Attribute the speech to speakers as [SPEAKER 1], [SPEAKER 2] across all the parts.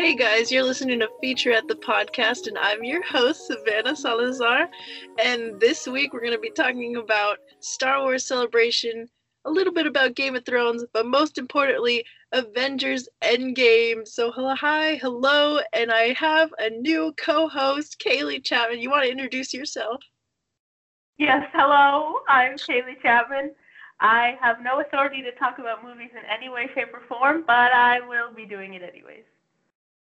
[SPEAKER 1] Hey guys, you're listening to Feature at the Podcast, and I'm your host, Savannah Salazar. And this week we're going to be talking about Star Wars Celebration, a little bit about Game of Thrones, but most importantly, Avengers Endgame. So, hello, hi, hello, and I have a new co host, Kaylee Chapman. You want to introduce yourself?
[SPEAKER 2] Yes, hello, I'm Kaylee Chapman. I have no authority to talk about movies in any way, shape, or form, but I will be doing it anyways.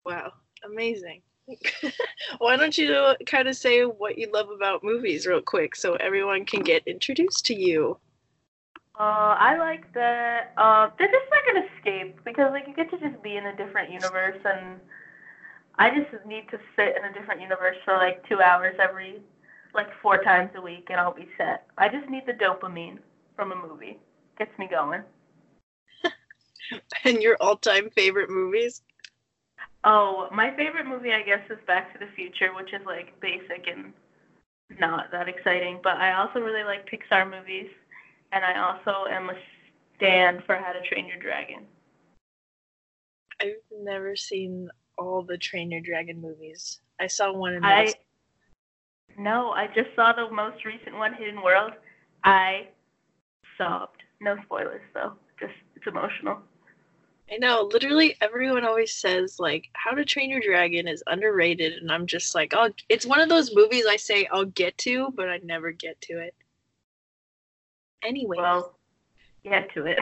[SPEAKER 1] Wow, amazing. Why don't you kind of say what you love about movies real quick so everyone can get introduced to you?
[SPEAKER 2] Uh, I like that uh, they're just like an escape because like you get to just be in a different universe and I just need to sit in a different universe for like two hours every like four times a week and I'll be set. I just need the dopamine from a movie. Gets me going.
[SPEAKER 1] and your all time favorite movies?
[SPEAKER 2] Oh, my favorite movie, I guess, is Back to the Future, which is like basic and not that exciting. But I also really like Pixar movies, and I also am a stand for How to Train Your Dragon.
[SPEAKER 1] I've never seen all the Train Your Dragon movies. I saw one in.
[SPEAKER 2] I no, I just saw the most recent one, Hidden World. I sobbed. No spoilers though. Just it's emotional.
[SPEAKER 1] I know. Literally, everyone always says like, "How to Train Your Dragon" is underrated, and I'm just like, "Oh, it's one of those movies I say I'll get to, but I never get to it." Anyway,
[SPEAKER 2] well, get to it.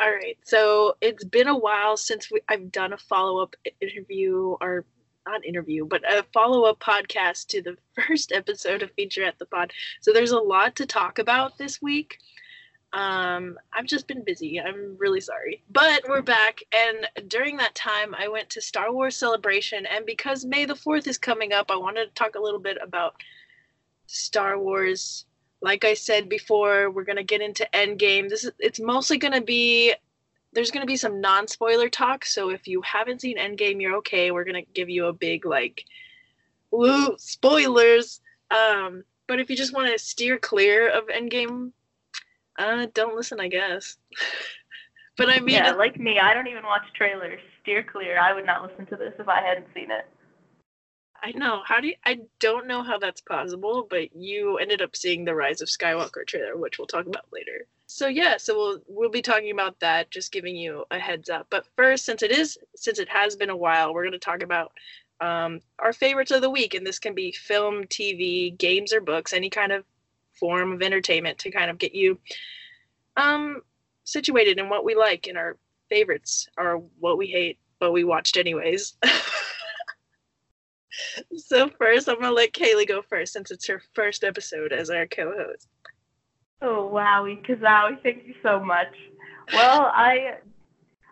[SPEAKER 1] All right. So it's been a while since we, I've done a follow up interview, or not interview, but a follow up podcast to the first episode of Feature at the Pod. So there's a lot to talk about this week. Um, I've just been busy. I'm really sorry. But we're back. And during that time, I went to Star Wars Celebration. And because May the 4th is coming up, I wanted to talk a little bit about Star Wars. Like I said before, we're going to get into Endgame. This is, it's mostly going to be, there's going to be some non spoiler talk. So if you haven't seen Endgame, you're okay. We're going to give you a big, like, woo, spoilers. Um, but if you just want to steer clear of Endgame, uh, don't listen, I guess. but I mean,
[SPEAKER 2] yeah, like me, I don't even watch trailers. Steer clear. I would not listen to this if I hadn't seen it.
[SPEAKER 1] I know. How do you, I don't know how that's possible, but you ended up seeing the Rise of Skywalker trailer, which we'll talk about later. So yeah, so we'll we'll be talking about that, just giving you a heads up. But first, since it is since it has been a while, we're going to talk about um, our favorites of the week, and this can be film, TV, games, or books, any kind of form of entertainment to kind of get you um situated in what we like and our favorites or what we hate but we watched anyways. So first i'm gonna let kaylee go first since it's her first episode as our co-host.
[SPEAKER 2] Oh wowie kazowie thank you so much. Well i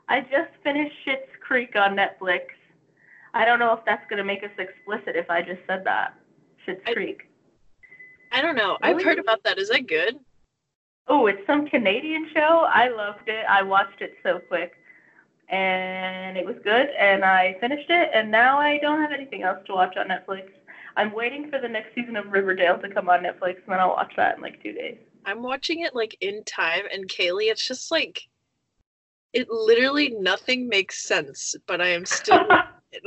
[SPEAKER 2] i just finished Schitt's Creek on netflix. I don't know if that's gonna make us explicit if i just said that Schitt's
[SPEAKER 1] I,
[SPEAKER 2] Creek
[SPEAKER 1] I don't know. Really? I've heard about that. Is that good?
[SPEAKER 2] Oh, it's some Canadian show. I loved it. I watched it so quick. And it was good. And I finished it. And now I don't have anything else to watch on Netflix. I'm waiting for the next season of Riverdale to come on Netflix. And then I'll watch that in like two days.
[SPEAKER 1] I'm watching it like in time. And Kaylee, it's just like, it literally nothing makes sense. But I am still.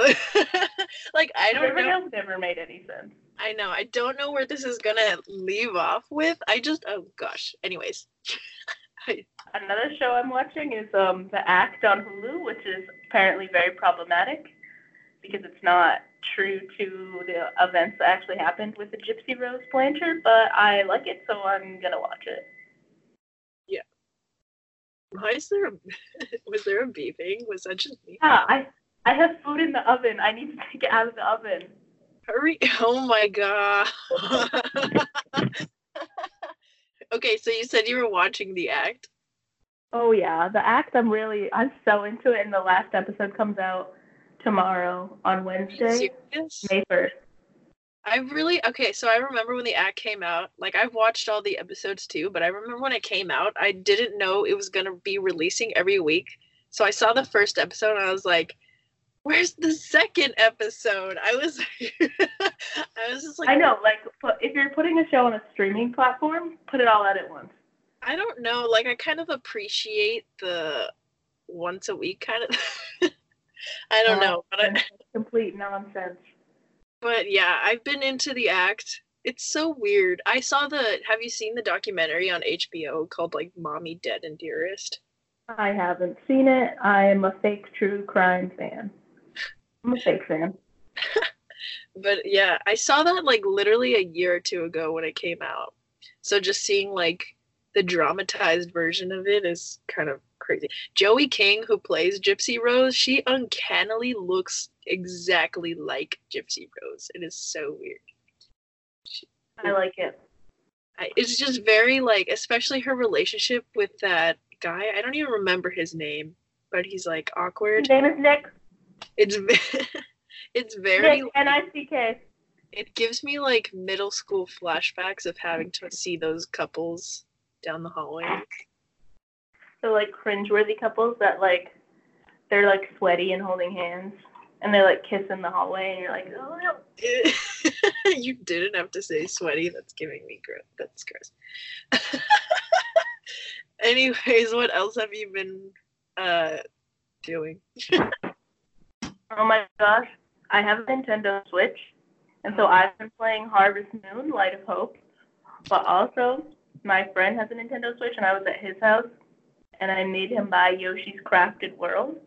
[SPEAKER 1] like, I don't
[SPEAKER 2] Riverdale's
[SPEAKER 1] know.
[SPEAKER 2] Riverdale's never made any sense.
[SPEAKER 1] I know. I don't know where this is gonna leave off with. I just oh gosh. Anyways.
[SPEAKER 2] I, Another show I'm watching is um The Act on Hulu, which is apparently very problematic because it's not true to the events that actually happened with the Gypsy Rose Blanchard, but I like it, so I'm gonna watch it.
[SPEAKER 1] Yeah. Why is there a was there a beeping? Was that just me?
[SPEAKER 2] Yeah, I I have food in the oven. I need to take it out of the oven.
[SPEAKER 1] Hurry! Oh my god. okay, so you said you were watching the act.
[SPEAKER 2] Oh yeah, the act. I'm really, I'm so into it, and the last episode comes out tomorrow on Wednesday, May first.
[SPEAKER 1] I really okay. So I remember when the act came out. Like I've watched all the episodes too, but I remember when it came out, I didn't know it was gonna be releasing every week. So I saw the first episode and I was like, where's the second episode? I was, I was just like,
[SPEAKER 2] I know, like, if you're putting a show on a streaming platform, put it all out at once.
[SPEAKER 1] I don't know, like, I kind of appreciate the once a week kind of. I don't know, but I,
[SPEAKER 2] complete nonsense.
[SPEAKER 1] but yeah, I've been into the act. It's so weird. I saw the. Have you seen the documentary on HBO called like "Mommy Dead and Dearest"?
[SPEAKER 2] I haven't seen it. I am a fake true crime fan. I'm a fake fan.
[SPEAKER 1] But yeah, I saw that like literally a year or two ago when it came out. So just seeing like the dramatized version of it is kind of crazy. Joey King, who plays Gypsy Rose, she uncannily looks exactly like Gypsy Rose. It is so weird.
[SPEAKER 2] I like it.
[SPEAKER 1] I, it's just very like, especially her relationship with that guy. I don't even remember his name, but he's like awkward.
[SPEAKER 2] His name is Nick.
[SPEAKER 1] It's it's very
[SPEAKER 2] Nick, N I C K.
[SPEAKER 1] it gives me like middle school flashbacks of having to see those couples down the hallway.
[SPEAKER 2] So like cringeworthy couples that like they're like sweaty and holding hands and they like kiss in the hallway and you're like, oh no.
[SPEAKER 1] you didn't have to say sweaty. That's giving me gross. That's gross. Anyways, what else have you been uh doing?
[SPEAKER 2] Oh my gosh. I have a Nintendo Switch and so I've been playing Harvest Moon, Light of Hope. But also my friend has a Nintendo Switch and I was at his house and I made him buy Yoshi's Crafted World.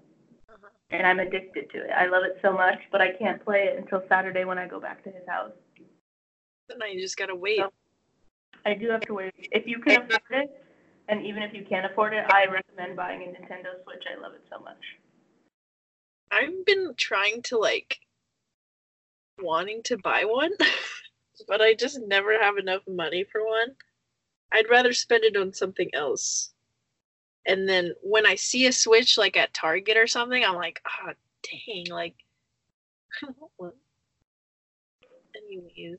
[SPEAKER 2] And I'm addicted to it. I love it so much, but I can't play it until Saturday when I go back to his house.
[SPEAKER 1] Then I just gotta wait.
[SPEAKER 2] So- I do have to wait. If you can afford it, and even if you can't afford it, I recommend buying a Nintendo Switch. I love it so much.
[SPEAKER 1] I've been trying to like wanting to buy one, but I just never have enough money for one. I'd rather spend it on something else. And then when I see a Switch like at Target or something, I'm like, ah, dang, like I want one. Anyways,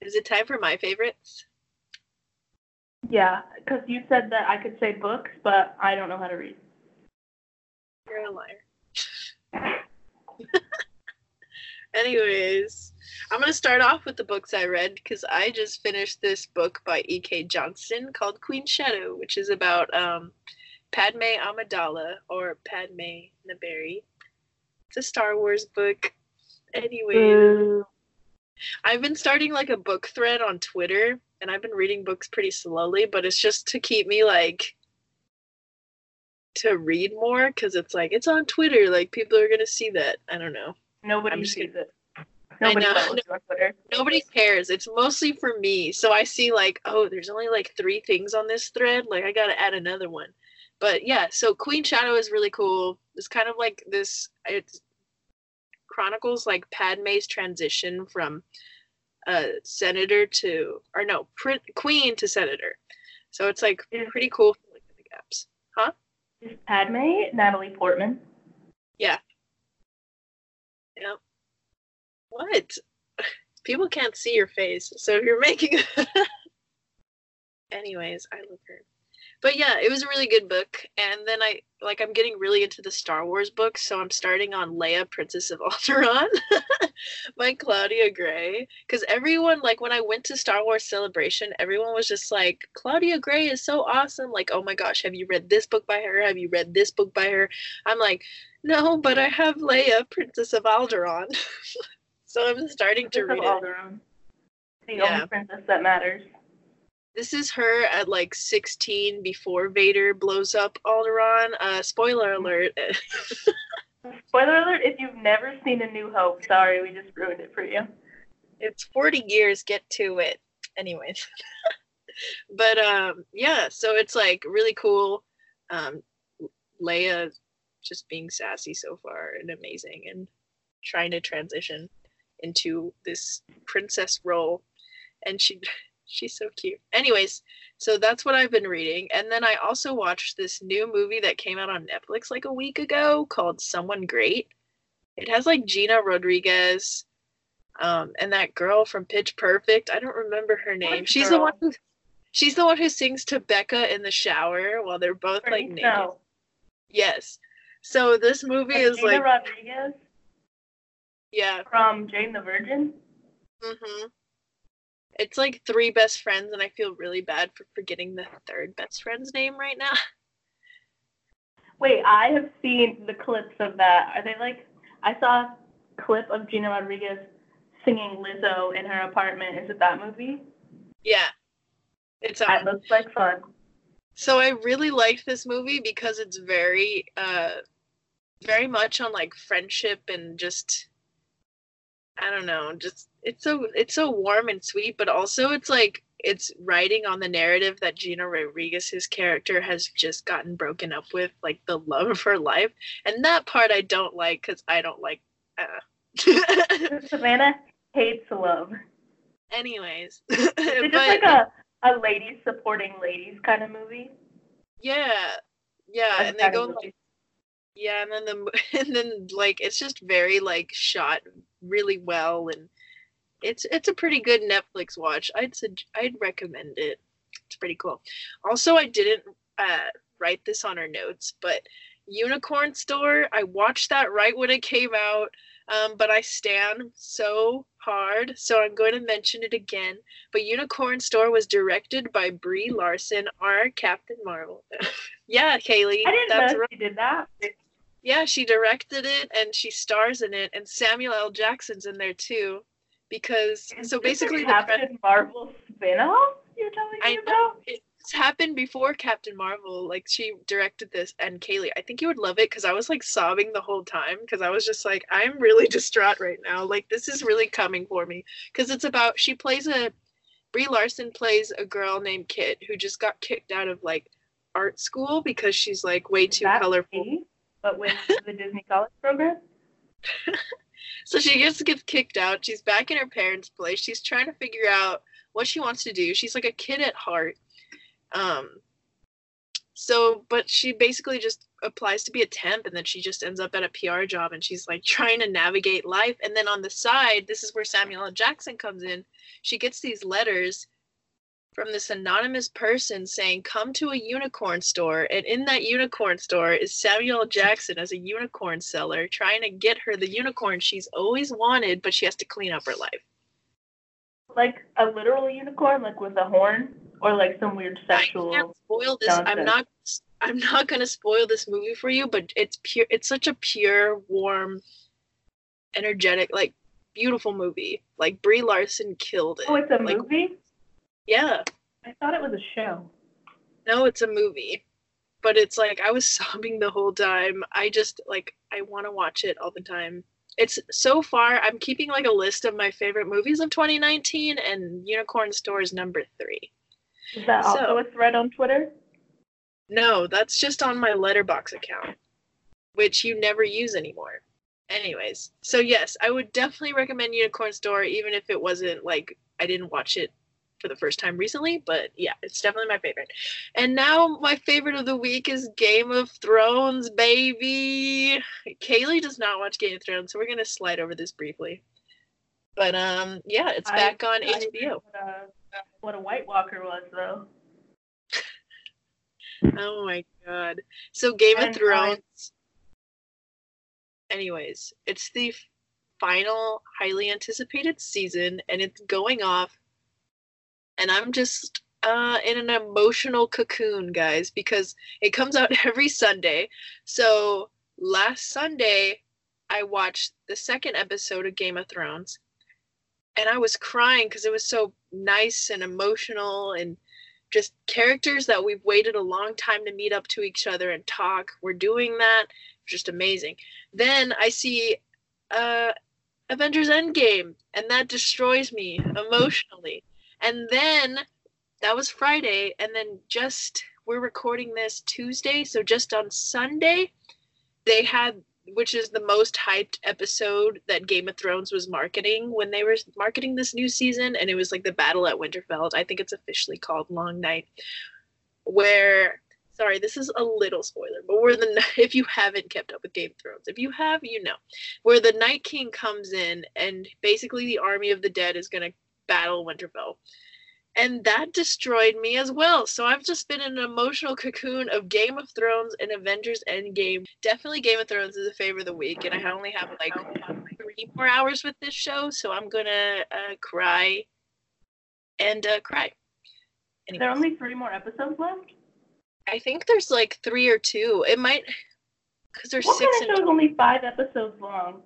[SPEAKER 1] is it time for my favorites?
[SPEAKER 2] Yeah, because you said that I could say books, but I don't know how to read.
[SPEAKER 1] You're a liar. Anyways, I'm going to start off with the books I read because I just finished this book by E.K. Johnston called Queen Shadow, which is about um, Padme Amidala or Padme Naberrie. It's a Star Wars book. Anyway, I've been starting like a book thread on Twitter and I've been reading books pretty slowly, but it's just to keep me like to read more because it's like it's on Twitter, like people are gonna see that. I don't know.
[SPEAKER 2] Nobody sees it.
[SPEAKER 1] I
[SPEAKER 2] Nobody
[SPEAKER 1] know.
[SPEAKER 2] follows you on Twitter.
[SPEAKER 1] Nobody cares. It's mostly for me. So I see like, oh, there's only like three things on this thread. Like I gotta add another one. But yeah, so Queen Shadow is really cool. It's kind of like this. It chronicles like Padme's transition from uh, senator to, or no, pr- queen to senator. So it's like pretty cool. Filling in the gaps.
[SPEAKER 2] Is Padme Natalie Portman?
[SPEAKER 1] Yep. What? People can't see your face. So if you're making Anyways, I love her. But yeah, it was a really good book. And then I like I'm getting really into the Star Wars books, so I'm starting on Leia, Princess of Alderaan by Claudia Gray. Because everyone, like when I went to Star Wars Celebration, everyone was just like, Claudia Gray is so awesome. Like, oh my gosh, have you read this book by her? Have you read this book by her? I'm like, no, but I have Leia, Princess of Alderaan. so I'm starting to read it.
[SPEAKER 2] Alderaan. The
[SPEAKER 1] Yeah.
[SPEAKER 2] only princess that matters.
[SPEAKER 1] This is her at like 16 before Vader blows up Alderaan. Uh, spoiler alert.
[SPEAKER 2] Spoiler alert, if you've never seen A New Hope, sorry, we just ruined it for you.
[SPEAKER 1] it's 40 years, get to it. Anyways. but um, yeah, so it's like really cool. Um, Leia just being sassy so far and amazing and trying to transition into this princess role. And she she's so cute. Anyways, so that's what I've been reading. And then I also watched this new movie that came out on Netflix like a week ago called Someone Great. It has like Gina Rodriguez, um, and that girl from Pitch Perfect. I don't remember her name. She's the one who she's the one who sings to Beca in the shower while they're both like naked. Yes. So this movie is
[SPEAKER 2] Gina
[SPEAKER 1] like
[SPEAKER 2] Rodriguez
[SPEAKER 1] yeah.
[SPEAKER 2] from Jane the Virgin.
[SPEAKER 1] Mhm. It's like three best friends, and I feel really bad for forgetting the third best friend's name right now.
[SPEAKER 2] Wait, I have seen the clips of that. Are they like I saw a clip of Gina Rodriguez singing Lizzo in her apartment. Is it that movie?
[SPEAKER 1] Yeah. It's
[SPEAKER 2] That
[SPEAKER 1] um,
[SPEAKER 2] looks like fun.
[SPEAKER 1] so I really liked this movie because it's very uh very much on like friendship and just I don't know, just it's so it's so warm and sweet, but also it's like it's writing on the narrative that Gina Rodriguez's character has just gotten broken up with, like the love of her life, and that part I don't like because I don't like. Uh.
[SPEAKER 2] Savannah hates love.
[SPEAKER 1] Anyways,
[SPEAKER 2] It's just like a, a ladies supporting ladies kind of movie.
[SPEAKER 1] yeah, yeah,
[SPEAKER 2] That's
[SPEAKER 1] and they go like Yeah, and then the and then like it's just very like shot really well, and it's it's a pretty good Netflix watch. I'd sug- I'd recommend it. It's pretty cool. Also, I didn't uh, write this on our notes, but Unicorn Store. I watched that right when it came out, um, but I stand so hard, so I'm going to mention it again. But Unicorn Store was directed by Brie Larson, our Captain Marvel. yeah, Kaylee,
[SPEAKER 2] I didn't
[SPEAKER 1] that's
[SPEAKER 2] know
[SPEAKER 1] right.
[SPEAKER 2] she did that.
[SPEAKER 1] Yeah, she directed it and she stars in it, and Samuel L. Jackson's in there too. Because
[SPEAKER 2] Is
[SPEAKER 1] so basically, the
[SPEAKER 2] Captain Marvel spin-off you're telling
[SPEAKER 1] I
[SPEAKER 2] me
[SPEAKER 1] know
[SPEAKER 2] about?
[SPEAKER 1] it's happened before Captain Marvel. Like she directed this, and Kaylee, I think you would love it because I was like sobbing the whole time because I was just like, I'm really distraught right now. Like this is really coming for me because it's about she plays a Brie Larson plays a girl named Kit who just got kicked out of like art school because she's like way too colorful.
[SPEAKER 2] me, but with the Disney College program.
[SPEAKER 1] So she just gets kicked out. She's back in her parents' place. She's trying to figure out what she wants to do. She's like a kid at heart. Um so but she basically just applies to be a temp and then she just ends up at a PR job and she's like trying to navigate life and then on the side, this is where Samuel L. Jackson comes in. She gets these letters from this anonymous person saying, Come to a unicorn store. And in that unicorn store is Samuel Jackson as a unicorn seller trying to get her the unicorn she's always wanted, but she has to clean up her life.
[SPEAKER 2] Like a literal unicorn, like with a horn, or like some weird
[SPEAKER 1] I
[SPEAKER 2] sexual.
[SPEAKER 1] can't spoil this. I'm not. I'm not gonna spoil this movie for you, but it's pure. It's such a pure, warm, energetic, like beautiful movie. Like Brie Larson killed it.
[SPEAKER 2] Oh, it's a
[SPEAKER 1] like,
[SPEAKER 2] movie.
[SPEAKER 1] Yeah.
[SPEAKER 2] I thought it was a show.
[SPEAKER 1] No, it's a movie. But it's like I was sobbing the whole time. I just like I want to watch it all the time. It's so far I'm keeping like a list of my favorite movies of 2019 and Unicorn Store is number 3.
[SPEAKER 2] Is that
[SPEAKER 1] So-
[SPEAKER 2] also a thread on Twitter?
[SPEAKER 1] No, that's just on my Letterboxd account, which you never use anymore. Anyways, so yes, I would definitely recommend Unicorn Store even if it wasn't like I didn't watch it for the first time recently, but yeah, it's definitely my favorite. And now my favorite of the week is Game of Thrones, baby. Kaylee does not watch Game of Thrones, so we're gonna slide over this briefly. But um, yeah, it's
[SPEAKER 2] I-
[SPEAKER 1] back on
[SPEAKER 2] I
[SPEAKER 1] HBO.
[SPEAKER 2] What a, what a White Walker was, though.
[SPEAKER 1] Oh my god. So Game
[SPEAKER 2] And
[SPEAKER 1] of
[SPEAKER 2] I-
[SPEAKER 1] Thrones. Anyways, it's the final highly anticipated season and it's going off and I'm just uh in an emotional cocoon, guys, because it comes out every Sunday. So last Sunday I watched the second episode of Game of Thrones and I was crying because it was so nice and emotional and just characters that we've waited a long time to meet up to each other and talk. We're doing that. Just amazing. Then I see uh Avengers Endgame and that destroys me emotionally. And then that was Friday and then just we're recording this Tuesday, so just on Sunday they had which is the most hyped episode that Game of Thrones was marketing when they were marketing this new season, and it was like the battle at Winterfell. I think it's officially called Long Night, where sorry, this is a little spoiler, but where the if you haven't kept up with Game of Thrones, if you have, you know, where the Night King comes in and basically the army of the dead is gonna battle Winterfell. And that destroyed me as well. So I've just been in an emotional cocoon of Game of Thrones and Avengers Endgame. Definitely Game of Thrones is a favorite of the week, and I only have like three more hours with this show, so I'm gonna uh, cry and uh, cry.
[SPEAKER 2] There are
[SPEAKER 1] Anyways.
[SPEAKER 2] only three more episodes left.
[SPEAKER 1] I think there's like three or two. It might, because there's
[SPEAKER 2] What
[SPEAKER 1] six
[SPEAKER 2] kind of show is only five episodes long?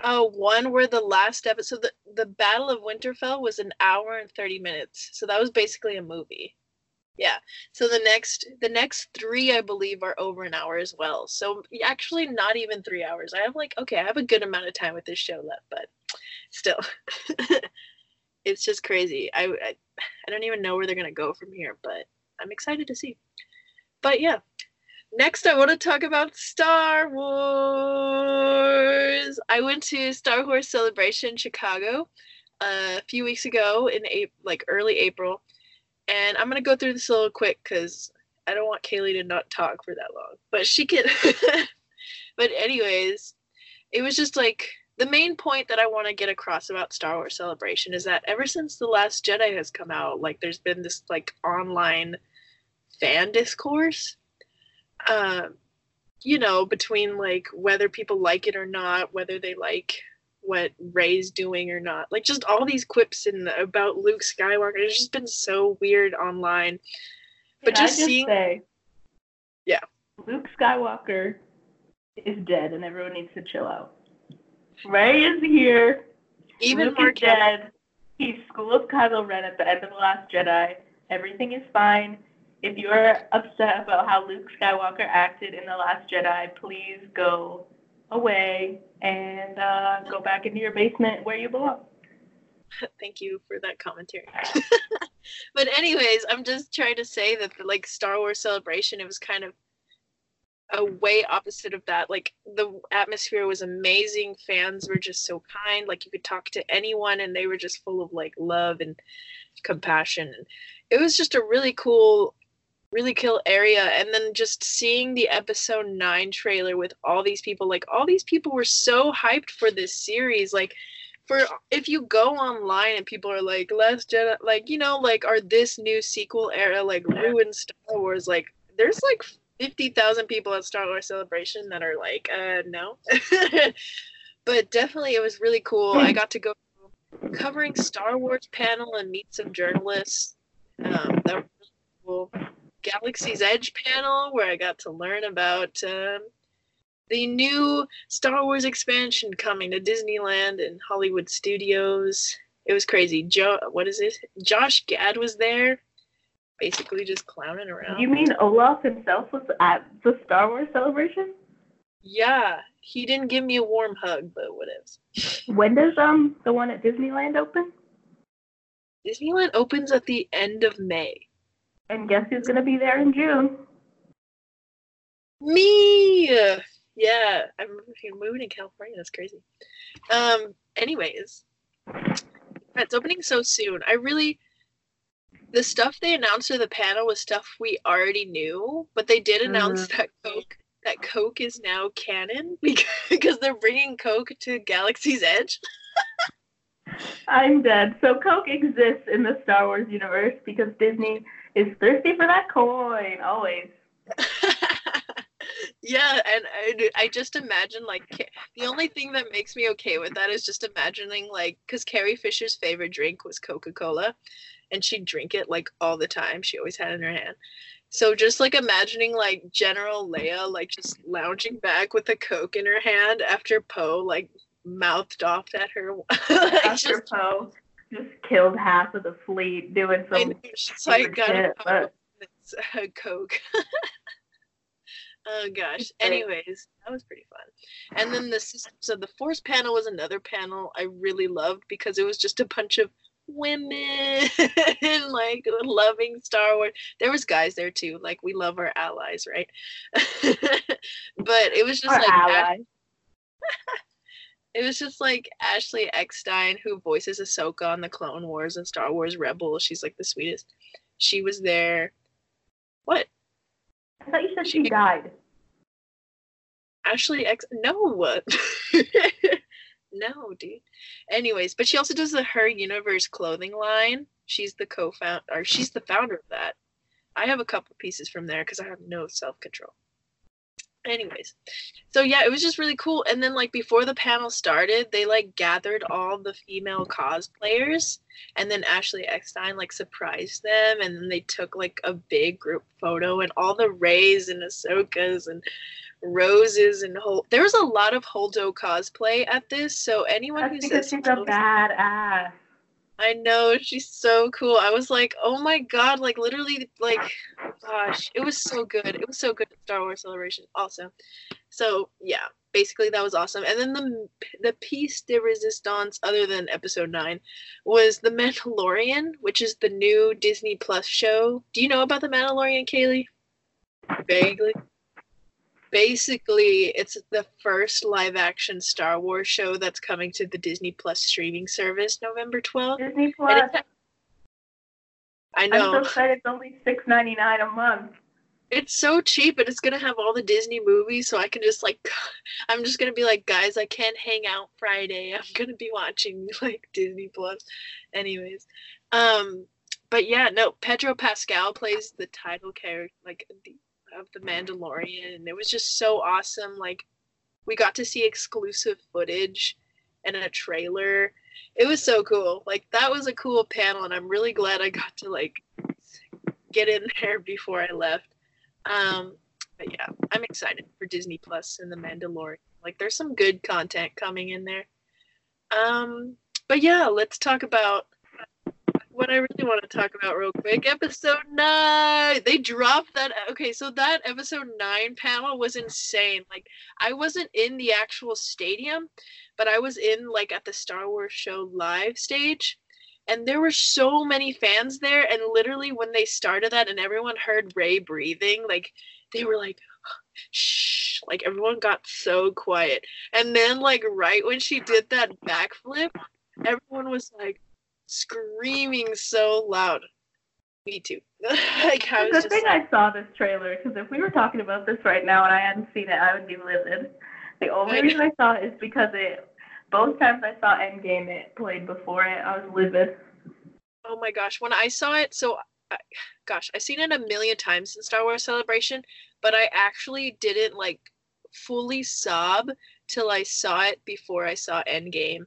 [SPEAKER 1] Oh, one where the last episode, the, the Battle of Winterfell was an hour and 30 minutes. So that was basically a movie. Yeah. So the next, the next three, I believe, are over an hour as well. So actually, not even three hours. I have like, okay, I have a good amount of time with this show left, but still, it's just crazy. I, I, I don't even know where they're gonna go from here, but I'm excited to see. But yeah, Next, I want to talk about Star Wars. I went to Star Wars Celebration Chicago uh, a few weeks ago in April, like early April, and I'm gonna go through this a little quick because I don't want Kaylee to not talk for that long. But she can. but anyways, it was just like the main point that I want to get across about Star Wars Celebration is that ever since the Last Jedi has come out, like there's been this like online fan discourse um, you know, between like whether people like it or not, whether they like what Rey's doing or not. Like just all these quips in about Luke Skywalker. It's just been so weird online. But
[SPEAKER 2] Can
[SPEAKER 1] just,
[SPEAKER 2] I just
[SPEAKER 1] seeing
[SPEAKER 2] say,
[SPEAKER 1] Yeah.
[SPEAKER 2] Luke Skywalker is dead, and everyone needs to chill out. Ray is here.
[SPEAKER 1] even
[SPEAKER 2] Luke
[SPEAKER 1] Mark
[SPEAKER 2] is dead. He's School of Kylo Ren at the end of the Last Jedi. Everything is fine. If you're upset about how Luke Skywalker acted in the Last Jedi, please go away and uh, go back into your basement where you belong.
[SPEAKER 1] Thank you for that commentary. but anyways, I'm just trying to say that the like Star Wars celebration, it was kind of a way opposite of that. Like the atmosphere was amazing. Fans were just so kind. Like you could talk to anyone and they were just full of like love and compassion. And it was just a really cool really cool area and then just seeing the episode 9 trailer with all these people like all these people were so hyped for this series like for if you go online and people are like last jedi like you know like are this new sequel era like ruined star wars? Like there's like 50,000 people at Star Wars Celebration that are like uh no. But definitely it was really cool. I got to go covering Star Wars panel and meet some journalists. Um that was really cool Galaxy's Edge panel where I got to learn about um, the new Star Wars expansion coming to Disneyland and Hollywood Studios. It was crazy. Joe, what is it? Josh Gad was there, basically just clowning around.
[SPEAKER 2] You mean Olaf himself was at the Star Wars celebration?
[SPEAKER 1] Yeah, he didn't give me a warm hug, but whatever.
[SPEAKER 2] When does um the one at Disneyland open?
[SPEAKER 1] Disneyland opens at the end of May.
[SPEAKER 2] And guess who's gonna be there in June?
[SPEAKER 1] Me. Yeah, I'm moving to California. That's crazy. Um. Anyways, it's opening so soon. I really, the stuff they announced at the panel was stuff we already knew, but they did announce that Coke that Coke is now canon because they're bringing Coke to Galaxy's Edge.
[SPEAKER 2] I'm dead. So Coke exists in the Star Wars universe because Disney is thirsty for that coin always.
[SPEAKER 1] yeah, and I, I just imagine like the only thing that makes me okay with that is just imagining like because Carrie Fisher's favorite drink was Coca Cola, and she'd drink it like all the time. She always had it in her hand. So just like imagining like General Leia like just lounging back with a Coke in her hand after Poe like mouthed off at her. like,
[SPEAKER 2] After
[SPEAKER 1] just,
[SPEAKER 2] Poe just killed half of the fleet doing some
[SPEAKER 1] she's like got
[SPEAKER 2] but-
[SPEAKER 1] it's a uh, Coke. oh gosh. Anyways, that was pretty fun. And then the system so the Force panel was another panel I really loved because it was just a bunch of women like loving Star Wars. There was guys there too. Like we love our allies, right? but it was just
[SPEAKER 2] our
[SPEAKER 1] like. It was just like Ashley Eckstein, who voices Ahsoka on the Clone Wars and Star Wars Rebels. She's like the sweetest. She was there. What?
[SPEAKER 2] I thought you said
[SPEAKER 1] She-
[SPEAKER 2] she died.
[SPEAKER 1] Ashley X? No. What? no, dude. Anyways, but she also does the Her Universe clothing line. She's the co-founder, or she's the founder of that. I have a couple pieces from there because I have no self-control. Anyways, so yeah, it was just really cool. And then like before the panel started, they like gathered all the female cosplayers, and then Ashley Eckstein like surprised them, and then they took like a big group photo, and all the Reys and Ahsokas and roses and whole. There was a lot of Holdo cosplay at this, so anyone
[SPEAKER 2] That's
[SPEAKER 1] who
[SPEAKER 2] because
[SPEAKER 1] says
[SPEAKER 2] she's a
[SPEAKER 1] Holdo-
[SPEAKER 2] badass.
[SPEAKER 1] I know she's so cool. I was like, oh my god, like literally, like, gosh, it was so good. It was so good at Star Wars Celebration, also. So yeah, basically that was awesome. And then the the piece de resistance, other than Episode Nine, was the Mandalorian, which is the new Disney Plus show. Do you know about the Mandalorian, Kaylee? Vaguely. Basically, it's the first live action Star Wars show that's coming to the Disney Plus streaming service November 12th.
[SPEAKER 2] Disney Plus.
[SPEAKER 1] I
[SPEAKER 2] I'm
[SPEAKER 1] know.
[SPEAKER 2] so excited. It's only six ninety nine a month.
[SPEAKER 1] It's so cheap and it's gonna have all the Disney movies, so I can just like I'm just gonna be like, guys, I can't hang out Friday. I'm gonna be watching like Disney Plus. Anyways. Um but yeah, no, Pedro Pascal plays the title character like the, of the Mandalorian and it was just so awesome. Like we got to see exclusive footage and a trailer. It was so cool. Like that was a cool panel and I'm really glad I got to like get in there before I left. Um, but yeah, I'm excited for Disney Plus and The Mandalorian. Like, there's some good content coming in there. Um, but yeah, let's talk about what I really want to talk about real quick. Episode nine. They dropped that. Okay, so that episode nine panel was insane. Like, I wasn't in the actual stadium, but I was in like at the Star Wars show live stage and there were so many fans there and literally when they started that and everyone heard Rey breathing like they were like shh like everyone got so quiet and then like right when she did that backflip everyone was like screaming so loud me too like i
[SPEAKER 2] the
[SPEAKER 1] was just
[SPEAKER 2] thing I saw this trailer because if we were talking about this right now and I hadn't seen it, I would be livid. The only reason I saw it is because it. Both times I saw Endgame, it played before it. I was livid.
[SPEAKER 1] Oh my gosh, when I saw it, so I, gosh, I've seen it a million times in Star Wars Celebration, but I actually didn't like fully sob till I saw it before I saw Endgame.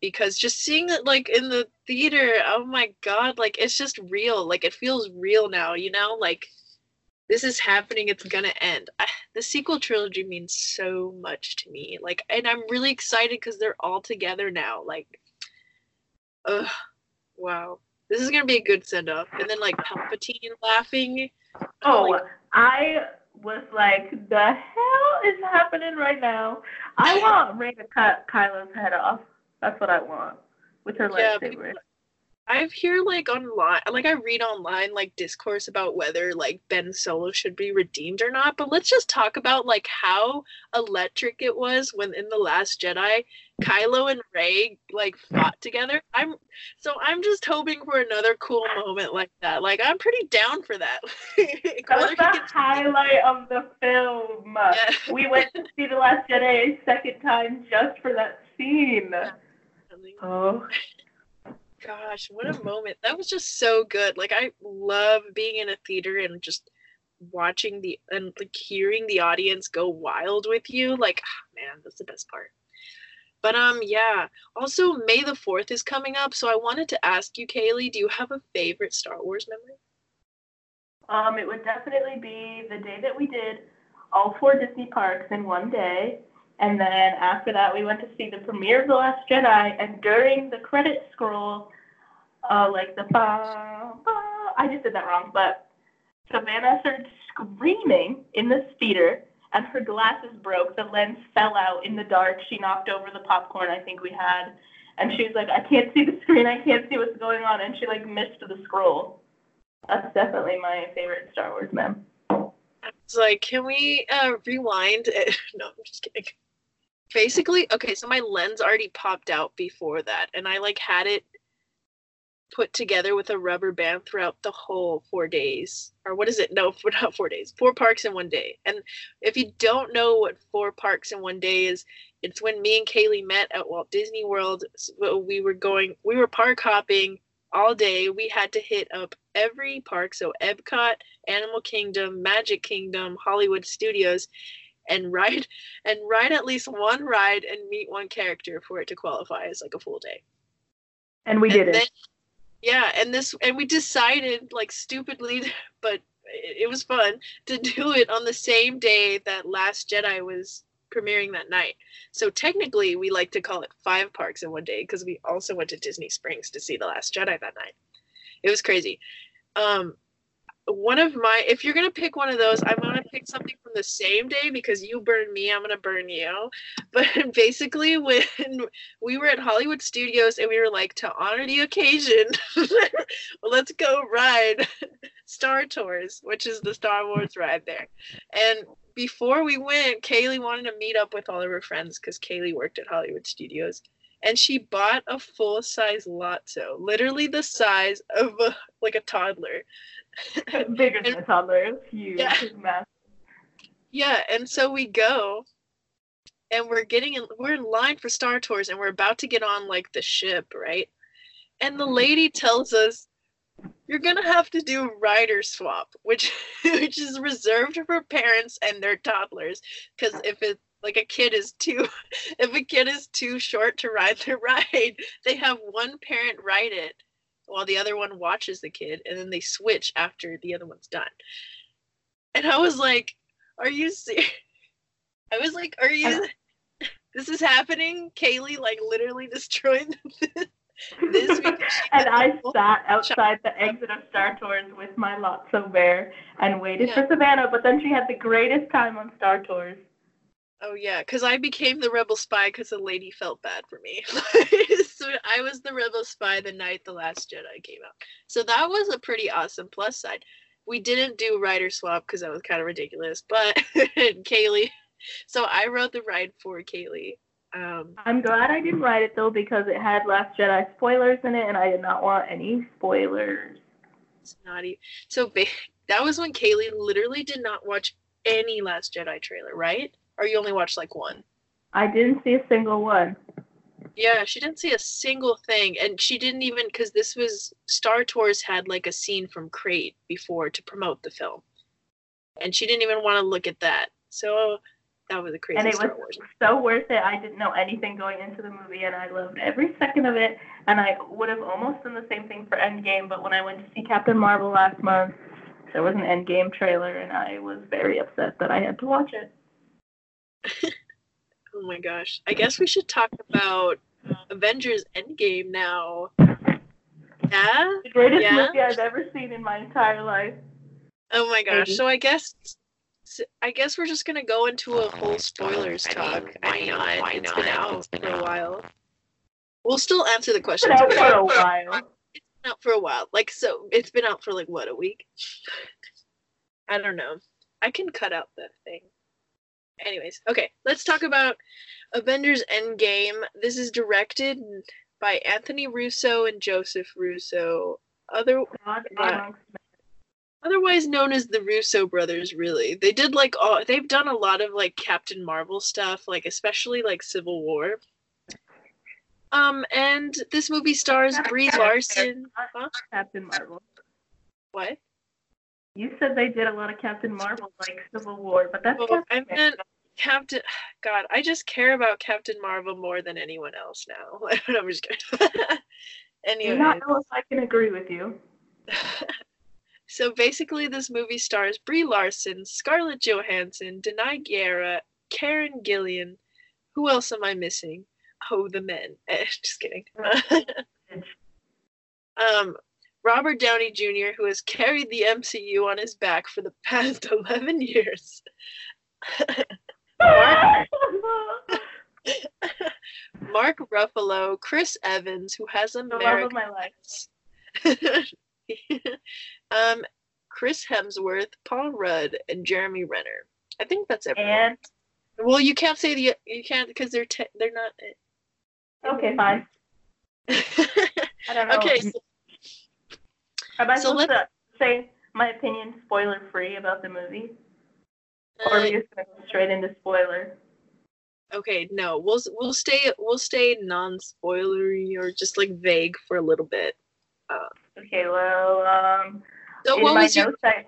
[SPEAKER 1] Because just seeing it like in the theater, oh my god, like it's just real. Like it feels real now, you know? Like this is happening, it's gonna end. I, the sequel trilogy means so much to me. Like, and I'm really excited because they're all together now. Like, ugh, wow this is gonna be a good send off. And then like Palpatine laughing.
[SPEAKER 2] Oh,
[SPEAKER 1] like,
[SPEAKER 2] I was like, the hell is happening right now? I want Rey to cut Kylo's head off. That's what I want with her
[SPEAKER 1] Yeah,
[SPEAKER 2] lightsaber.
[SPEAKER 1] I hear like online, like I read online like discourse about whether like Ben Solo should be redeemed or not. But let's just talk about like how electric it was when in the Last Jedi, Kylo and Rey like fought together. I'm so I'm just hoping for another cool moment like that. Like I'm pretty down for that.
[SPEAKER 2] That was the highlight of the film.
[SPEAKER 1] Yeah.
[SPEAKER 2] We went to see The Last Jedi a second time just for that scene. Oh.
[SPEAKER 1] Gosh, what a moment. That was just so good. Like I love being in a theater and just watching the and like hearing the audience go wild with you. Like, ah, man, that's the best part. But um yeah. Also May the 4th is coming up, so I wanted to ask you, Kaylee, do you have a favorite Star Wars memory?
[SPEAKER 2] Um, it would definitely be the day that we did all four Disney parks in one day. And then after that, we went to see the premiere of The Last Jedi. And during the credit scroll, uh, like the ba, ba, I just did that wrong, but Savannah started screaming in this theater, and her glasses broke. The lens fell out in the dark. She knocked over the popcorn I think we had, and she was like, "I can't see the screen. I can't see what's going on," and she like missed the scroll. That's definitely my favorite Star Wars mem.
[SPEAKER 1] It's like, can we uh rewind? no, I'm just kidding. Basically, okay, so my lens already popped out before that, and I like had it put together with a rubber band throughout the whole four days. Or what is it? No, for not four days. Four parks in one day. And if you don't know what four parks in one day is, it's when me and Kaylee met at Walt Disney World. So we were going, we were park hopping all day. We had to hit up every park. So Epcot, Animal Kingdom, Magic Kingdom, Hollywood Studios, and ride and ride at least one ride and meet one character for it to qualify as like a full day.
[SPEAKER 2] And we
[SPEAKER 1] And
[SPEAKER 2] did
[SPEAKER 1] then-
[SPEAKER 2] it.
[SPEAKER 1] Yeah, and this and we decided like stupidly, but it, it was fun to do it on the same day that Last Jedi was premiering that night. So technically, we like to call it five parks in one day because we also went to Disney Springs to see The Last Jedi that night. It was crazy. Um, one of my, if you're gonna pick one of those, I'm gonna pick something from the same day because you burn me, I'm gonna burn you. But basically, when we were at Hollywood Studios and we were like, to honor the occasion, let's go ride Star Tours, which is the Star Wars ride there. And before we went, Kaylee wanted to meet up with all of her friends because Kaylee worked at Hollywood Studios. And she bought a full size Lotso, literally the size of a, like a toddler.
[SPEAKER 2] Bigger than a toddler. Huge.
[SPEAKER 1] Yeah.
[SPEAKER 2] Massive.
[SPEAKER 1] Yeah, and so we go, and we're getting in. We're in line for Star Tours, and we're about to get on like the ship, right? And the lady tells us, "You're gonna have to do rider swap, which which is reserved for parents and their toddlers, because if it like a kid is too, if a kid is too short to ride the ride, they have one parent ride it." While the other one watches the kid, and then they switch after the other one's done. And I was like, are you serious? I was like, are you? This is happening? Kaylee like literally destroyed this because
[SPEAKER 2] and I sat outside the exit of Star Tours with my Lotso bear and waited
[SPEAKER 1] Yeah.
[SPEAKER 2] for Savannah, but then she had the greatest time on Star Tours.
[SPEAKER 1] Oh yeah, because I became the rebel spy because the lady felt bad for me. so I was the rebel spy the night the Last Jedi came out. So that was a pretty awesome plus side. We didn't do rider swap because that was kind of ridiculous, but Kaylee. So I wrote the ride for Kaylee. Um,
[SPEAKER 2] I'm glad I didn't write it though because it had Last Jedi spoilers in it, and I did not want any spoilers.
[SPEAKER 1] It's not even so ba- that was when Kaylee literally did not watch any Last Jedi trailer, right? Or you only watched like one?
[SPEAKER 2] I didn't see a single one.
[SPEAKER 1] Yeah, she didn't see a single thing, and she didn't even because this was Star Tours had like a scene from Crait before to promote the film, and she didn't even want to look at that. So that was a crazy
[SPEAKER 2] and it
[SPEAKER 1] Star
[SPEAKER 2] was
[SPEAKER 1] Wars.
[SPEAKER 2] so worth it. I didn't know anything going into the movie, and I loved every second of it. And I would have almost done the same thing for Endgame, but when I went to see Captain Marvel last month, there was an Endgame trailer, and I was very upset that I had to watch it.
[SPEAKER 1] Oh my gosh! I guess we should talk about uh, Avengers Endgame now. Yeah.
[SPEAKER 2] The greatest
[SPEAKER 1] Yeah?
[SPEAKER 2] movie I've ever seen in my entire life.
[SPEAKER 1] Oh my gosh.
[SPEAKER 2] Maybe.
[SPEAKER 1] So I guess I guess we're just gonna go into a oh, whole spoilers talk. I mean, why not? It's been out for a while. We'll still answer the
[SPEAKER 2] It's
[SPEAKER 1] questions.
[SPEAKER 2] been out for a while.
[SPEAKER 1] It's been out for a while. Like so it's been out for like what, a week? I don't know. I can cut out that thing. Anyways, okay, let's talk about Avengers Endgame. This is directed by Anthony Russo and Joseph Russo. Other
[SPEAKER 2] God
[SPEAKER 1] Yeah.
[SPEAKER 2] amongst men.
[SPEAKER 1] otherwise known as the Russo brothers really. They did like all they've done a lot of like Captain Marvel stuff, like especially like Civil War. Um and this movie stars Brie Larson. Huh?
[SPEAKER 2] Captain Marvel.
[SPEAKER 1] What?
[SPEAKER 2] You said they did a lot of Captain Marvel, like Civil War, but that's
[SPEAKER 1] Well, I meant Captain God, I just care about Captain Marvel more than anyone else now. I'm just kidding.
[SPEAKER 2] I
[SPEAKER 1] anyway.
[SPEAKER 2] not know if I can agree with you.
[SPEAKER 1] so basically, this movie stars Brie Larson, Scarlett Johansson, Danai Gurira, Karen Gillan. Who else am I missing? Oh, the men. Just kidding. um, Robert Downey Jr., who has carried the MCU on his back for the past 11 years. Mark- Mark Ruffalo, Chris Evans, who has a,
[SPEAKER 2] the love of my life.
[SPEAKER 1] um, Chris Hemsworth, Paul Rudd, and Jeremy Renner. I think that's everyone.
[SPEAKER 2] And
[SPEAKER 1] well, you can't say the you can't because they're te- they're not.
[SPEAKER 2] okay, fine. I don't know.
[SPEAKER 1] okay, so,
[SPEAKER 2] Am I
[SPEAKER 1] so
[SPEAKER 2] supposed to say my opinion spoiler free about the movie? Or are
[SPEAKER 1] uh,
[SPEAKER 2] we just gonna go straight into spoiler?
[SPEAKER 1] okay, no, we'll we'll stay we'll stay non spoilery or just like vague for a little bit.
[SPEAKER 2] Okay, well, um
[SPEAKER 1] So, what
[SPEAKER 2] my
[SPEAKER 1] was your
[SPEAKER 2] notes I,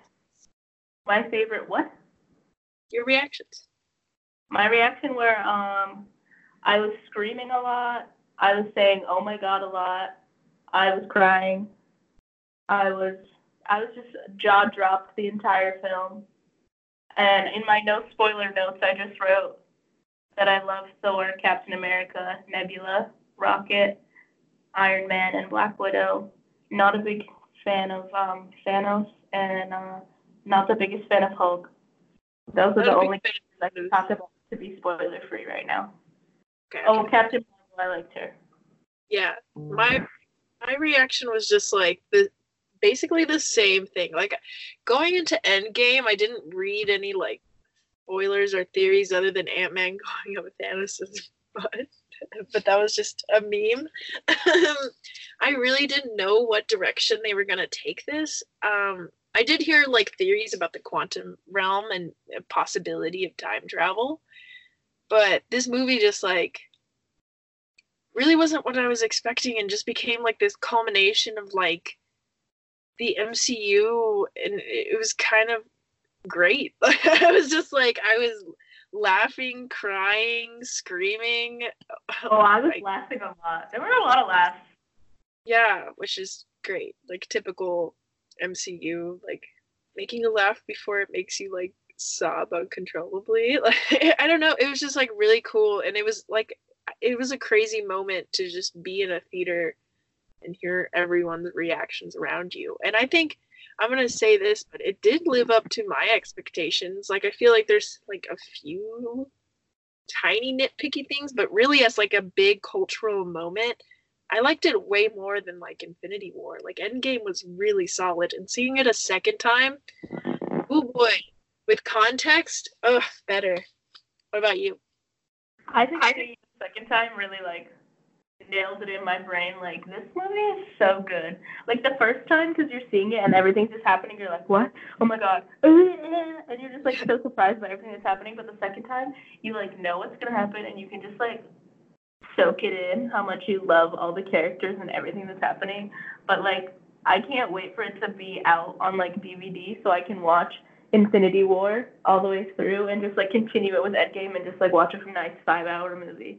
[SPEAKER 2] my favorite what?
[SPEAKER 1] your reactions?
[SPEAKER 2] My reaction were um I was screaming a lot. I was saying oh my god a lot. I was crying. I was I was just jaw dropped the entire film. And in my no spoiler notes, I just wrote that I love Thor, Captain America, Nebula, Rocket, Iron Man, and Black Widow. Not a big fan of um, Thanos, and uh, not the biggest fan of Hulk. Those are the only things I can talk about to be spoiler free right now. Okay, oh, Captain Marvel, I liked her.
[SPEAKER 1] Yeah, my my reaction was just like the basically the same thing. Like going into Endgame, I didn't read any like spoilers or theories other than Ant Man going up with Thanos' butt. But that was just a meme. I really didn't know what direction they were gonna take this. Um, I did hear like theories about the quantum realm and possibility of time travel, but this movie just like really wasn't what I was expecting and just became like this culmination of like the MCU and it was kind of great. I was just like I was laughing, crying, screaming.
[SPEAKER 2] Oh, I was laughing a lot. There were a lot of laughs.
[SPEAKER 1] Yeah, which is great. Like typical MCU, like making you laugh before it makes you like sob uncontrollably. Like I don't know, it was just like really cool and it was like it was a crazy moment to just be in a theater and hear everyone's reactions around you. And I think I'm gonna say this, but it did live up to my expectations. Like I feel like there's like a few tiny nitpicky things, but really as like a big cultural moment, I liked it way more than like Infinity War. Like Endgame was really solid, and seeing it a second time, oh boy, with context, oh better. What about you?
[SPEAKER 2] I think I think the second time really like nailed it in my brain. Like this movie is so good. Like the first time, because you're seeing it and everything's just happening, you're like, what? Oh my god! And you're just like so surprised by everything that's happening. But the second time, you like know what's gonna happen, and you can just like soak it in how much you love all the characters and everything that's happening. But like, I can't wait for it to be out on like DVD so I can watch Infinity War all the way through and just like continue it with Endgame and just like watch it from a nice five hour movie.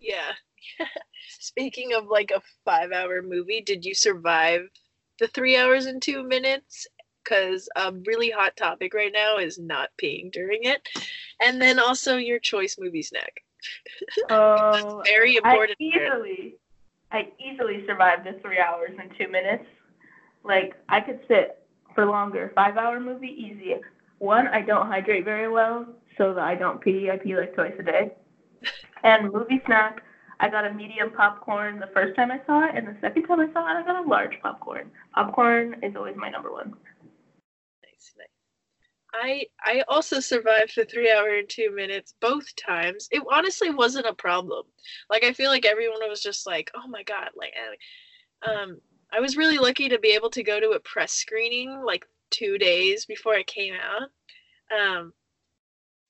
[SPEAKER 1] Yeah. Speaking of like a five hour movie, did you survive the three hours and two minutes? Because a really hot topic right now is not peeing during it. And then also your choice movie snack.
[SPEAKER 2] Oh, very important. I easily, I easily survived the three hours and two minutes. Like I could sit for longer. Five hour movie, easy. One, I don't hydrate very well, so that I don't pee. I pee like twice a day. And movie snack, I got a medium popcorn the first time I saw it, and the second time I saw it, I got a large popcorn. Popcorn is always my number one.
[SPEAKER 1] Nice, nice. I I also survived the three hour and two minutes both times. It honestly wasn't a problem. Like I feel like everyone was just like, oh my god, like um I was really lucky to be able to go to a press screening like two days before it came out. Um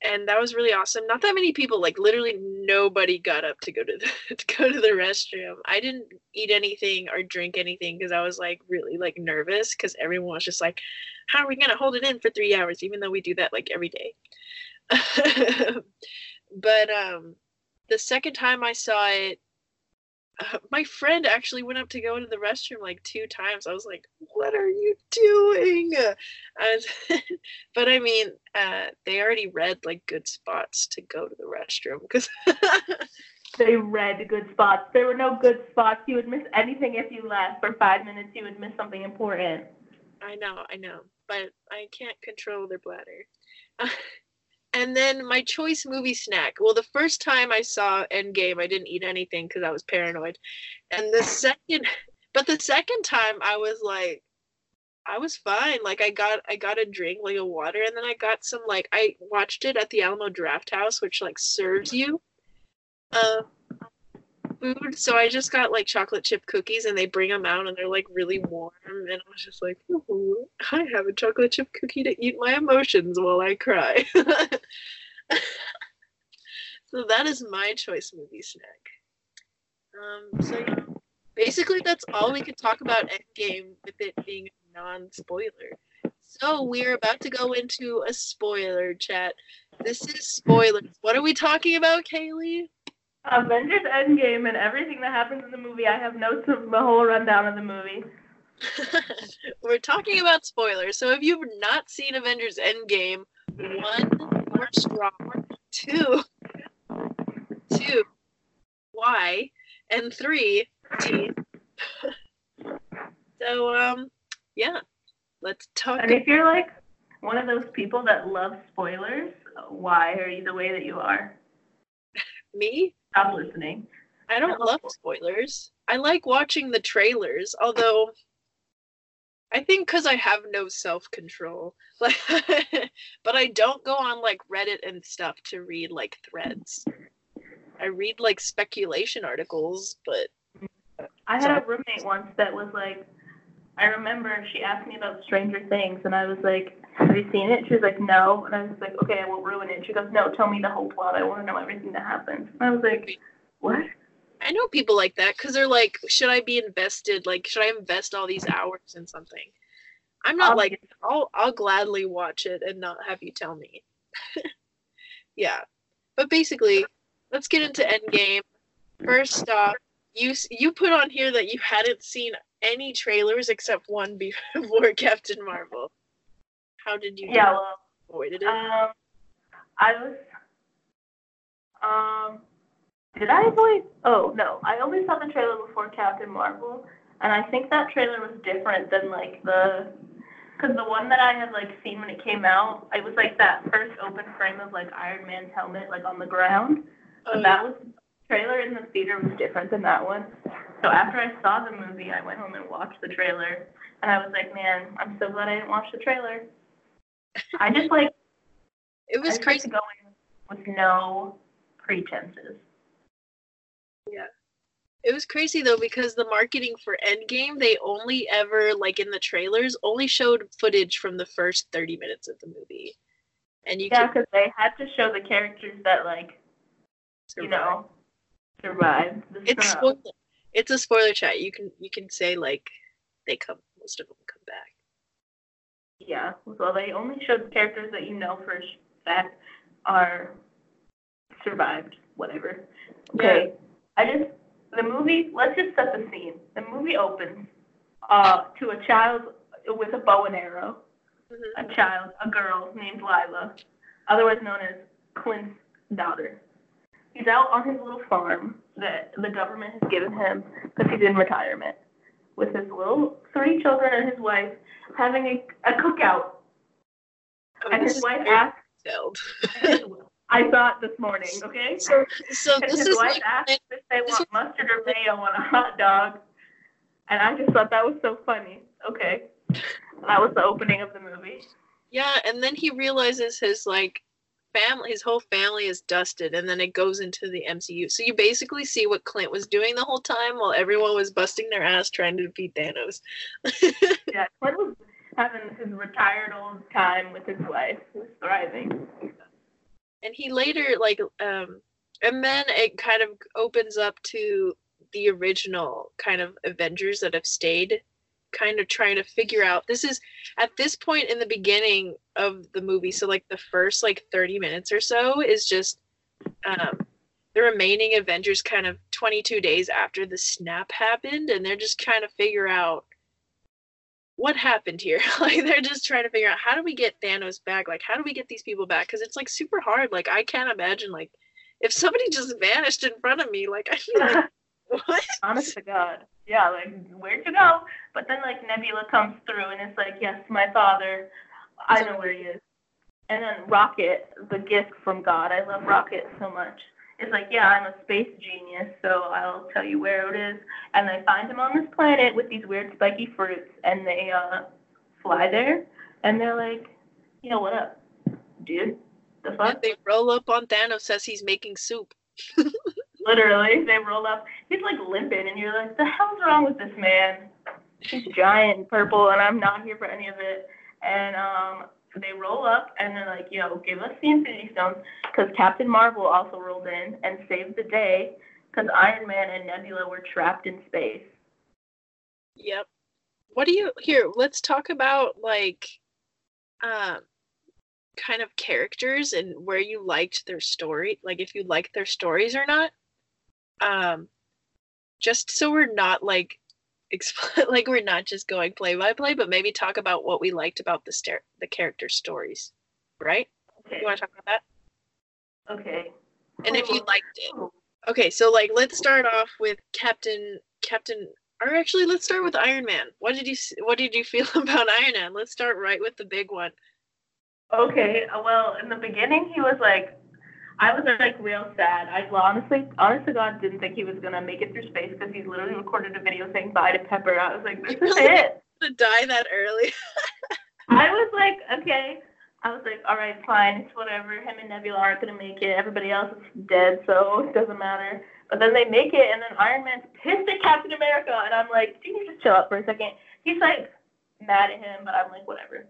[SPEAKER 1] and that was really awesome. Not that many people, like literally nobody got up to go to the to go to the restroom. I didn't eat anything or drink anything because I was like really like nervous because everyone was just like, "How are we gonna hold it in for three hours?" Even though we do that like every day. but um, the second time I saw it, uh, my friend actually went up to go into the restroom like two times. I was like, "What are you doing?" I was, but I mean, uh, they already read like good spots to go to the restroom because
[SPEAKER 2] they read good spots. There were no good spots. You would miss anything if you left for five minutes. You would miss something important.
[SPEAKER 1] I know, I know, but I can't control their bladder. And then my choice movie snack. Well, the first time I saw Endgame, I didn't eat anything because I was paranoid. And the second, but the second time I was like, I was fine. Like I got I got a drink like a water, and then I got some like I watched it at the Alamo Drafthouse, which like serves you. Uh, food. So I just got like chocolate chip cookies and they bring them out and they're like really warm. And I was just like, I have a chocolate chip cookie to eat my emotions while I cry. so that is my choice movie snack. Um, so yeah, basically that's all we could talk about Endgame with it being non-spoiler. So we're about to go into a spoiler chat. This is spoilers. What are we talking about, Kaylee?
[SPEAKER 2] Avengers Endgame and everything that happens in the movie. I have notes of the whole rundown of the movie.
[SPEAKER 1] We're talking about spoilers. So if you've not seen Avengers Endgame, one, we're strong. Two, two, why? And three, T. so um, yeah, let's talk.
[SPEAKER 2] And if you're like one of those people that love spoilers, why are you the way that you are?
[SPEAKER 1] Me?
[SPEAKER 2] Stop listening.
[SPEAKER 1] I don't love spoilers. I like watching the trailers, although I think because I have no self control. Like, but I don't go on like Reddit and stuff to read like threads. I read like speculation articles, but
[SPEAKER 2] I had a roommate once that was like, I remember she asked me about Stranger Things, and I was like, "Have you seen it?" She was like, "No," and I was like, "Okay, I won't ruin it." She goes, "No, tell me the whole plot. I want to know everything that happens." And I was like, "What?"
[SPEAKER 1] I know people like that because they're like, should I be invested? Like, should I invest all these hours in something? I'm not like, I'll I'll gladly watch it and not have you tell me. yeah, but basically, let's get into Endgame. First off, you you put on here that you hadn't seen any trailers except one before Captain Marvel. How did you?
[SPEAKER 2] Yeah, well,
[SPEAKER 1] avoided it.
[SPEAKER 2] Um, I was. Um, did I avoid? Oh no, I only saw the trailer before Captain Marvel, and I think that trailer was different than like the, because the one that I had like seen when it came out, it was like that first open frame of like Iron Man's helmet like on the ground.
[SPEAKER 1] Oh,
[SPEAKER 2] So that was trailer in the theater was different than that one. So after I saw the movie, I went home and watched the trailer, and I was like, man, I'm so glad I didn't watch the trailer. I just like
[SPEAKER 1] it was crazy.
[SPEAKER 2] to go in with no pretenses. Yeah.
[SPEAKER 1] It was crazy though because the marketing for Endgame, they only ever like in the trailers only showed footage from the first 30 minutes of the movie. And you
[SPEAKER 2] Yeah,
[SPEAKER 1] could
[SPEAKER 2] because they had to show the characters that like you know survived the
[SPEAKER 1] it's spoiler. It's a spoiler chat. You can you can say like they come most of them come back.
[SPEAKER 2] Yeah, well, they only showed characters that you know for a fact are survived. Whatever. Okay. I just the movie. Let's just set the scene. The movie opens uh, to a child with a bow and arrow.
[SPEAKER 1] Mhm.
[SPEAKER 2] A child, a girl named Lila, otherwise known as Clint's daughter. He's out on his little farm that the government has given him because he's in retirement with his little three children and his wife having a, a cookout.
[SPEAKER 1] Oh,
[SPEAKER 2] And his wife asked. I it this morning, okay?
[SPEAKER 1] so so
[SPEAKER 2] And
[SPEAKER 1] this
[SPEAKER 2] his
[SPEAKER 1] is
[SPEAKER 2] wife
[SPEAKER 1] like
[SPEAKER 2] asked if they want mustard or mayo on a hot dog. And I just thought that was so funny. Okay. That was the opening of the movie.
[SPEAKER 1] yeah, and then he realizes his like family his whole family is dusted and then it goes into the MCU. So you basically see what Clint was doing the whole time while everyone was busting their ass trying to defeat Thanos.
[SPEAKER 2] Yeah, Clint was having his retired old time with his wife. He was thriving.
[SPEAKER 1] and he later like um and then it kind of opens up to the original kind of avengers that have stayed kind of trying to figure out this is at this point in the beginning of the movie so like the first like 30 minutes or so is just um the remaining avengers kind of 22 days after the snap happened and they're just trying to figure out what happened here. Like they're just trying to figure out how do we get thanos back? Like how do we get these people back? Because it's like super hard. Like i can't imagine like if somebody just vanished in front of me like i'd be like
[SPEAKER 2] Honest to God. Yeah, like, where'd you go? But then, like, Nebula comes through and it's like, yes, my father. I know where he is. And then Rocket, the gift from God, I love Rocket so much. It's like, yeah, I'm a space genius, so I'll tell you where it is. And they find him on this planet with these weird spiky fruits, and they uh fly there, and they're like, yo, what up, dude? The
[SPEAKER 1] And
[SPEAKER 2] fuck?
[SPEAKER 1] they roll up on thanos as he's making soup
[SPEAKER 2] Literally, they roll up. He's like limping, and you're like, the hell's wrong with this man? He's giant and purple, and I'm not here for any of it. And um, they roll up, and they're like, yo, give us the Infinity Stones, because Captain Marvel also rolled in and saved the day, because Iron Man and Nebula were trapped in space.
[SPEAKER 1] Yep. What do you here? Let's talk about like um kind of characters and where you liked their story, like if you liked their stories or not. Um just so we're not like explain like we're not just going play by play, but maybe talk about what we liked about the star- the character stories, right?
[SPEAKER 2] Okay.
[SPEAKER 1] You want to talk about that?
[SPEAKER 2] Okay.
[SPEAKER 1] And if you liked it. Okay, so like let's start off with Captain Captain or actually let's start with Iron Man. What did you what did you feel about Iron Man? Let's start right with the big one.
[SPEAKER 2] Okay, uh, well, in the beginning, he was like, I was like real sad. I honestly, honest to God, didn't think he was gonna make it through space because he's literally recorded a video saying bye to Pepper. I was like, this is it.
[SPEAKER 1] To die that early.
[SPEAKER 2] I was like, okay. I was like, all right, fine, it's whatever. Him and Nebula aren't gonna make it. Everybody else is dead, so it doesn't matter. But then they make it, and then Iron Man's pissed at Captain America, and I'm like, can you just chill out for a second? He's like mad at him, but I'm like, whatever.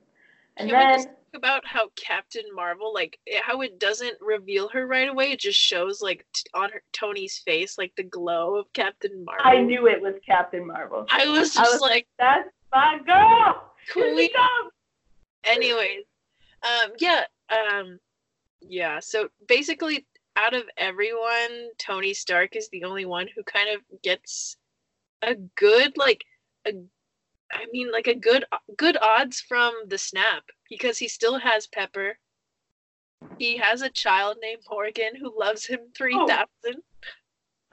[SPEAKER 2] And
[SPEAKER 1] Can
[SPEAKER 2] then
[SPEAKER 1] just talk about how Captain Marvel, like how it doesn't reveal her right away, it just shows like t- on her Tony's face, like the glow of Captain Marvel.
[SPEAKER 2] I knew it was Captain Marvel.
[SPEAKER 1] I was
[SPEAKER 2] I
[SPEAKER 1] just
[SPEAKER 2] was
[SPEAKER 1] like,
[SPEAKER 2] That's my girl.
[SPEAKER 1] Queen. anyways um yeah um yeah so basically out of everyone tony stark is the only one who kind of gets a good like a i mean like a good good odds from the snap because he still has pepper he has a child named morgan who loves him 3000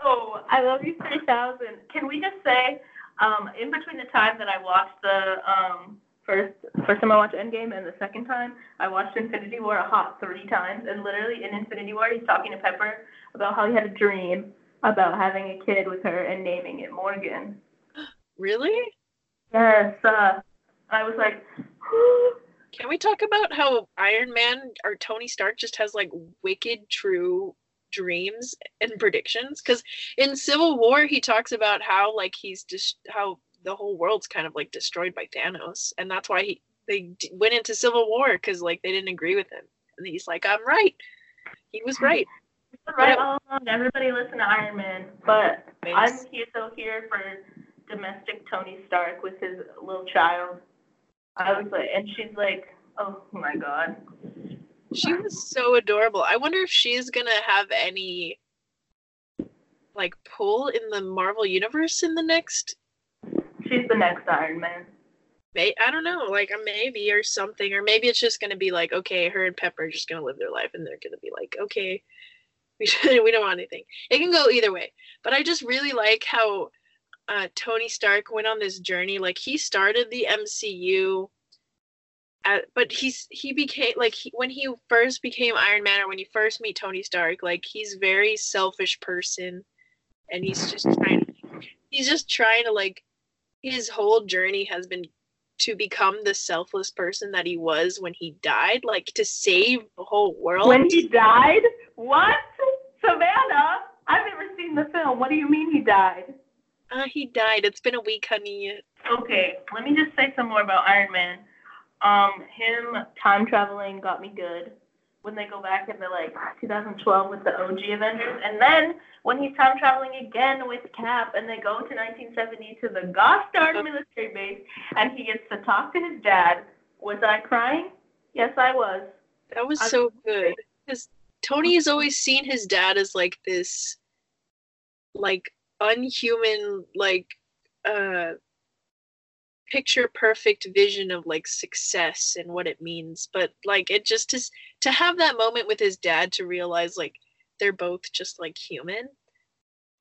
[SPEAKER 2] Oh, I love you 3000. Can we just say, um, in between the time that I watched the um, first first time I watched Endgame and the second time, I watched Infinity War a hot three times. And literally in Infinity War, he's talking to Pepper about how he had a dream about having a kid with her and naming it Morgan.
[SPEAKER 1] really
[SPEAKER 2] Yes, uh, I was like,
[SPEAKER 1] can we talk about how iron man or tony stark just has like wicked true dreams and predictions? Because in civil war he talks about how like he's just how the whole world's kind of like destroyed by thanos and that's why he they d- went into civil war because like they didn't agree with him. And he's like i'm right. He was right.
[SPEAKER 2] right. All along, everybody listen to Iron Man. But I'm here so here for domestic Tony Stark with his little child. I was like, and she's like, oh my god.
[SPEAKER 1] she was so adorable i wonder if she's gonna have any like pull in the marvel universe in the next
[SPEAKER 2] She's the next Iron Man.
[SPEAKER 1] may I don't know, like a maybe or something, or maybe it's just gonna be like, okay, her and Pepper are just gonna live their life, and they're gonna be like, okay, we we don't want anything. It can go either way, but I just really like how uh, Tony Stark went on this journey. Like he started the MCU, at, but he's he became like he, when he first became Iron Man, or when you first meet Tony Stark, like he's very selfish person, and he's just trying. He's just trying to like his whole journey has been to become the selfless person that he was when he died, like to save the whole world.
[SPEAKER 2] When he died? What? Savannah? I've never seen the film. What do you mean he died?
[SPEAKER 1] Uh, he died. It's been a week, honey.
[SPEAKER 2] Okay, let me just say some more about Iron Man. Um, him time traveling got me good. When they go back into like 2012 with the OG Avengers, and then when he's time traveling again with Cap, and they go to 1970 to the Goddard military base, and he gets to talk to his dad. Was I crying? Yes, I was.
[SPEAKER 1] That was
[SPEAKER 2] I-
[SPEAKER 1] so good. Because Tony has always seen his dad as like this, like unhuman, like uh, picture perfect vision of like success and what it means. But like it just is to have that moment with his dad to realize like they're both just like human.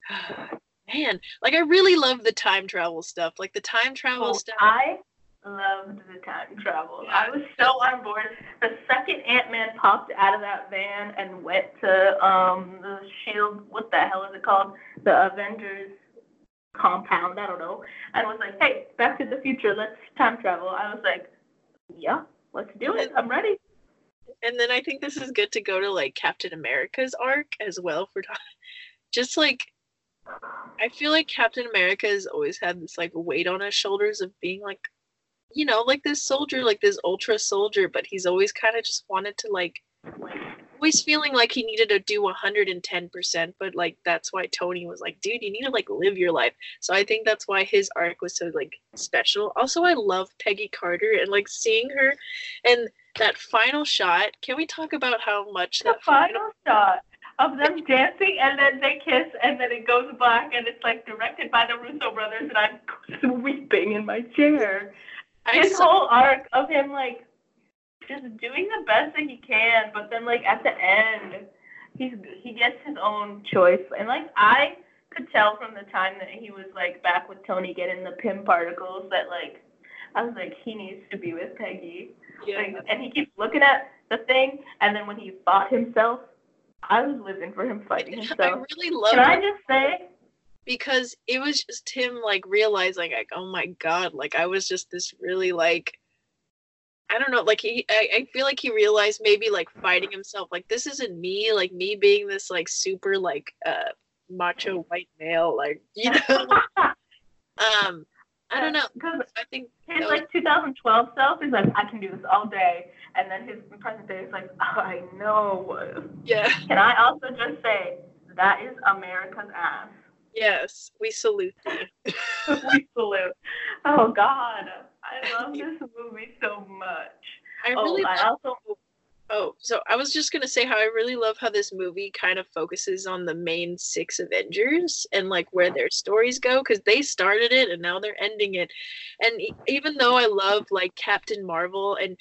[SPEAKER 1] Man, like I really love the time travel stuff. Like the time travel
[SPEAKER 2] Oh,
[SPEAKER 1] stuff.
[SPEAKER 2] I loved the time travel. I was so on board. The second Ant Man popped out of that van and went to um the Shield, what the hell is it called? The Avengers compound, I don't know, and was like, "Hey, Back to the Future, let's time travel." I was like, "Yeah, let's do it. I'm ready."
[SPEAKER 1] and then I think this is good to go to like Captain America's arc as well for just like I feel like Captain America has always had this like weight on his shoulders of being like you know like this soldier like this ultra soldier but he's always kind of just wanted to like always feeling like he needed to do 110% but like that's why Tony was like dude you need to like live your life so I think that's why his arc was so like special also I love Peggy Carter and like seeing her and that final shot can we talk about how much
[SPEAKER 2] The
[SPEAKER 1] that
[SPEAKER 2] final shot. of them dancing and then they kiss and then it goes black and it's like directed by the Russo brothers and I'm weeping in my chair.
[SPEAKER 1] I
[SPEAKER 2] His whole arc of him like just doing the best that he can, but then like at the end he's he gets his own choice and like I could tell from the time that he was like back with Tony getting the Pym particles that like I was like he needs to be with Peggy.
[SPEAKER 1] yeah.
[SPEAKER 2] Like, and he keeps looking at the thing, and then when he fought himself, I was living for him fighting himself.
[SPEAKER 1] I really love
[SPEAKER 2] Can I just say,
[SPEAKER 1] because it was just him like realizing like, oh my god, like I was just this really like I don't know, like he I, I feel like he realized maybe like fighting himself, like this isn't me, like me being this like super like uh macho white male, like you know um I don't know.
[SPEAKER 2] Because
[SPEAKER 1] I think
[SPEAKER 2] his
[SPEAKER 1] was-
[SPEAKER 2] like 2012 self is like, I can do this all day, and then his present day is like, oh, I know.
[SPEAKER 1] yeah.
[SPEAKER 2] Can I also just say that is America's ass.
[SPEAKER 1] Yes, we salute thee.
[SPEAKER 2] we salute. Oh God, I love this movie so much.
[SPEAKER 1] I
[SPEAKER 2] oh,
[SPEAKER 1] really
[SPEAKER 2] I also
[SPEAKER 1] Oh, so I was just gonna say how I really love how this movie kind of focuses on the main six Avengers and like where their stories go because they started it and now they're ending it. And even though I love like Captain Marvel and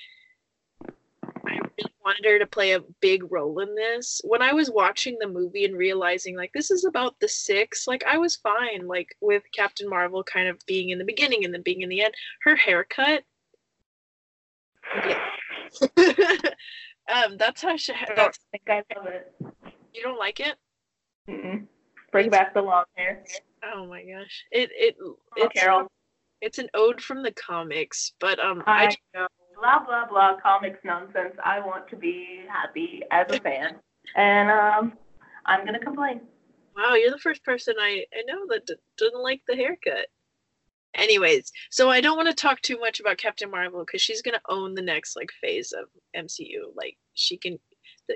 [SPEAKER 1] I really wanted her to play a big role in this, when I was watching the movie and realizing like this is about the six, like I was fine like with Captain Marvel kind of being in the beginning and then being in the end. Her haircut, yeah. um, that's how she.
[SPEAKER 2] I don't think I love it.
[SPEAKER 1] you don't like it?
[SPEAKER 2] Mm-mm. Bring back the long hair.
[SPEAKER 1] Oh my gosh! It it
[SPEAKER 2] Oh,
[SPEAKER 1] it's
[SPEAKER 2] Carol.
[SPEAKER 1] it's an ode from the comics, but um, I,
[SPEAKER 2] I know. Blah blah blah comics nonsense. I want to be happy as a fan, and um, I'm gonna complain.
[SPEAKER 1] wow, you're the first person I I know that d- doesn't like the haircut. Anyways, so I don't want to talk too much about Captain Marvel because she's gonna own the next like phase of MCU. Like she can,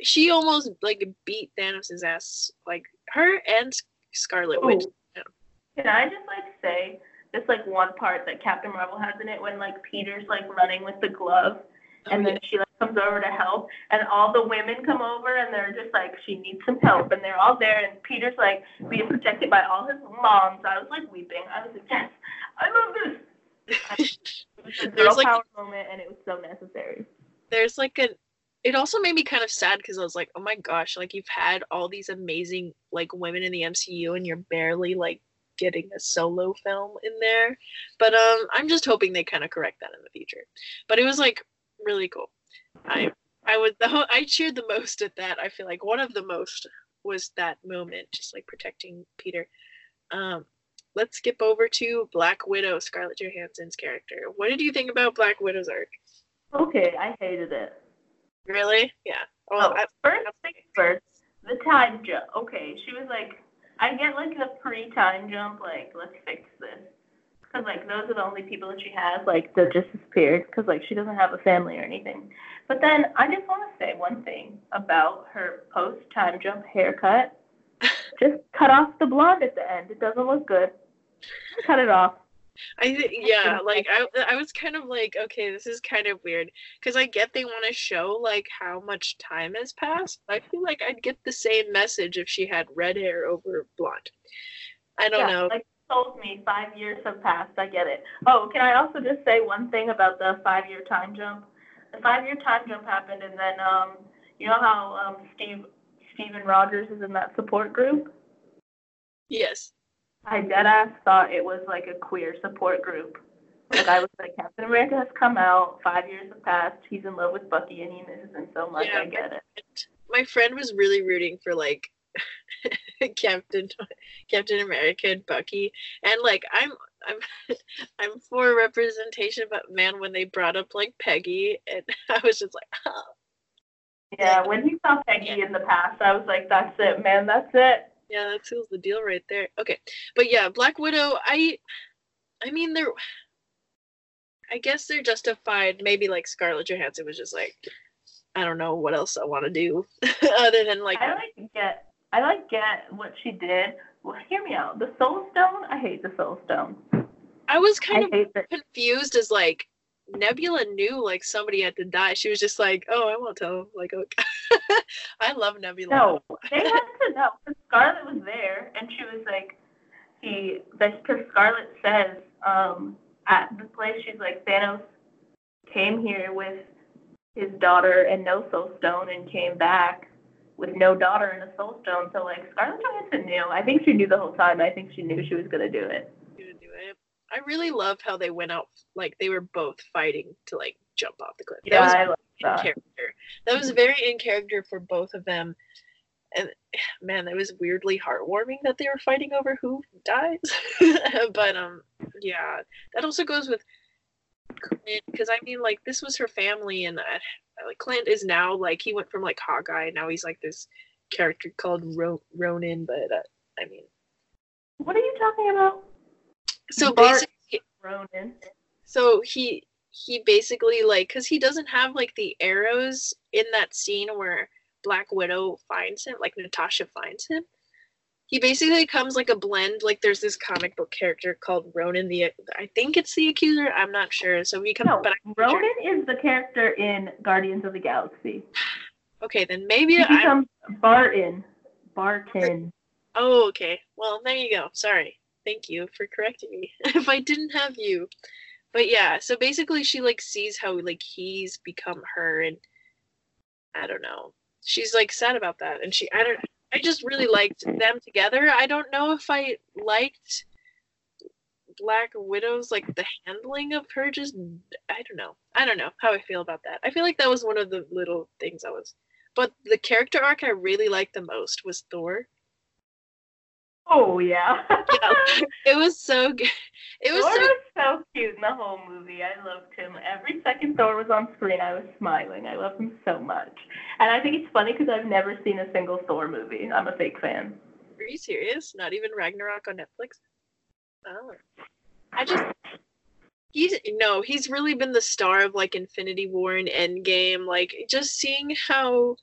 [SPEAKER 1] she almost like beat Thanos' ass. Like her and Scarlet Witch.
[SPEAKER 2] Ooh. Can I just like say just like one part that Captain Marvel has in it when like Peter's like running with the glove oh, and
[SPEAKER 1] Oh,
[SPEAKER 2] then she like comes over to help and all the women come over and they're just like she needs some help and they're all there and Peter's like being protected by all his moms. I was like weeping. I was like, Yes, I love this. It was a girl
[SPEAKER 1] like-
[SPEAKER 2] power moment and it was so necessary.
[SPEAKER 1] there's like a it also made me kind of sad because I was like, oh my gosh, like you've had all these amazing like women in the MCU and you're barely like getting a solo film in there. But um I'm just hoping they kind of correct that in the future. But it was like really cool. I I was the ho- I cheered the most at that. I feel like one of the most was that moment, just like protecting Peter. Um let's skip over to Black Widow, Scarlett Johansson's character. What did you think about Black Widow's arc?
[SPEAKER 2] Okay, I hated it.
[SPEAKER 1] Really? Yeah. Well,
[SPEAKER 2] Oh,
[SPEAKER 1] I,
[SPEAKER 2] first things first, the time jump. Okay, she was like, I get like the pre-time jump, like let's fix this, because like those are the only people that she has like that just disappeared, because like she doesn't have a family or anything. But then I just want to say one thing about her post-time jump haircut. just cut off the blonde at the end. It doesn't look good. Cut it off.
[SPEAKER 1] I think yeah, like I I was kind of like, okay, this is kind of weird because I get they want to show like how much time has passed. I feel like I'd get the same message if she had red hair over blonde. I don't
[SPEAKER 2] yeah,
[SPEAKER 1] know.
[SPEAKER 2] Like told me five years have passed. I get it. Oh, can I also just say one thing about the five-year time jump? The five-year time jump happened, and then um, you know how um Steve Steven Rogers is in that support group.
[SPEAKER 1] yes.
[SPEAKER 2] I deadass thought it was like a queer support group. Like I was like, Captain America has come out. Five years have passed. He's in love with Bucky, and he misses him so much.
[SPEAKER 1] Yeah,
[SPEAKER 2] I get it.
[SPEAKER 1] My friend was really rooting for like Captain Captain America and Bucky, and like I'm I'm I'm for representation, but man, when they brought up like Peggy, and I was just like, oh.
[SPEAKER 2] Yeah, when he saw Peggy in the past, I was like, that's it, man. That's it.
[SPEAKER 1] Yeah, that seals the deal right there. Okay, but yeah, Black Widow. I, I mean, they're. I guess they're justified. Maybe like Scarlett Johansson was just like, I don't know what else I want to do other than like.
[SPEAKER 2] I like get I like get what she did. Well, hear me out. The Soul Stone, I hate the Soul Stone.
[SPEAKER 1] I was
[SPEAKER 2] I
[SPEAKER 1] kind of
[SPEAKER 2] hate that.
[SPEAKER 1] confused as like, Nebula knew like somebody had to die. She was just like, "Oh, I won't tell." Like, okay. I love Nebula.
[SPEAKER 2] No, they had to know. Scarlett was there, and she was like, he. Because Scarlett says, um, at the place, she's like, Thanos came here with his daughter and no Soul Stone, and came back with no daughter and a Soul Stone. So like, Scarlett Johansson knew. I think she knew the whole time. I think she knew she was gonna do it.
[SPEAKER 1] To do it. I really love how they went out like they were both fighting to like jump off the cliff.
[SPEAKER 2] Yeah,
[SPEAKER 1] that was
[SPEAKER 2] I love
[SPEAKER 1] in
[SPEAKER 2] that.
[SPEAKER 1] character. That was very in character for both of them. And man, it was weirdly heartwarming that they were fighting over who dies. but um yeah, that also goes with Clint because I mean like this was her family and uh, like Clint is now like he went from like hot Hawkeye now he's like this character called Ro- Ronin but uh, I mean
[SPEAKER 2] What are you talking about?
[SPEAKER 1] So
[SPEAKER 2] Bart-
[SPEAKER 1] basically
[SPEAKER 2] Ronan.
[SPEAKER 1] so he he basically like because he doesn't have like the arrows in that scene where black widow finds him like natasha finds him he basically comes like a blend like there's this comic book character called ronan the i think it's the accuser i'm not sure so he comes
[SPEAKER 2] No,
[SPEAKER 1] but
[SPEAKER 2] Ronan is the character in Guardians of the Galaxy.
[SPEAKER 1] okay then maybe
[SPEAKER 2] He becomes Barton. Barton.
[SPEAKER 1] oh okay well there you go sorry thank you for correcting me if i didn't have you. But yeah so basically she like sees how like he's become her and i don't know. She's like sad about that and she i don't i just really liked them together. I don't know if i liked black widow's like the handling of her just i don't know. I don't know how i feel about that. I feel like that was one of the little things i was but the character arc i really liked the most was thor
[SPEAKER 2] Oh yeah.
[SPEAKER 1] it was so good it was
[SPEAKER 2] Thor
[SPEAKER 1] so
[SPEAKER 2] was so cute in the whole movie. I loved him. Every second Thor was on screen, I was smiling. I loved him so much. And I think it's funny because I've never seen a single Thor movie. I'm a fake fan.
[SPEAKER 1] Are you serious? Not even Ragnarok on Netflix? Oh. I just he's no, he's really been the star of like Infinity War and Endgame. Like just seeing how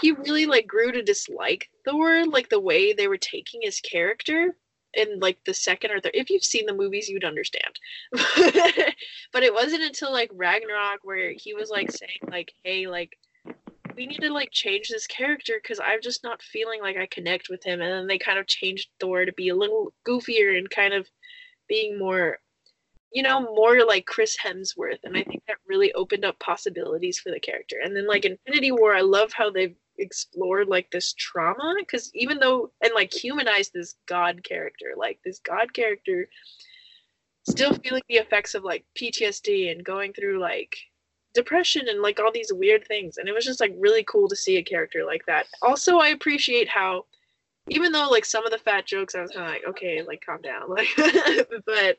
[SPEAKER 1] he really like grew to dislike Thor, like the way they were taking his character in like the second or third. If you've seen the movies, you'd understand. but it wasn't until like Ragnarok where he was like saying like, "Hey, like we need to like change this character because I'm just not feeling like I connect with him." And then they kind of changed Thor to be a little goofier and kind of being more, you know, more like Chris Hemsworth. And I think that really opened up possibilities for the character. And then like Infinity War, I love how they've explored like this trauma because even though and like humanized this god character like this god character still feeling the effects of like ptsd and going through like depression and like all these weird things and it was just like really cool to see a character like that also i appreciate how even though like some of the fat jokes i was kind of like okay like calm down like but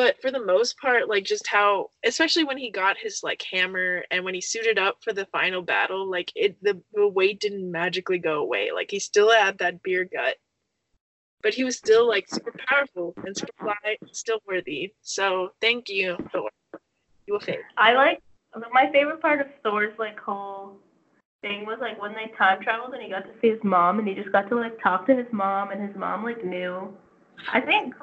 [SPEAKER 1] but for the most part like just how especially when he got his like hammer and when he suited up for the final battle like it the, the weight didn't magically go away. Like he still had that beer gut but he was still like super powerful and super fly still worthy. So thank you thor. You a fave
[SPEAKER 2] I like my favorite part of Thor's like whole thing was like when they time traveled and he got to see his mom and he just got to like talk to his mom and his mom like knew. I think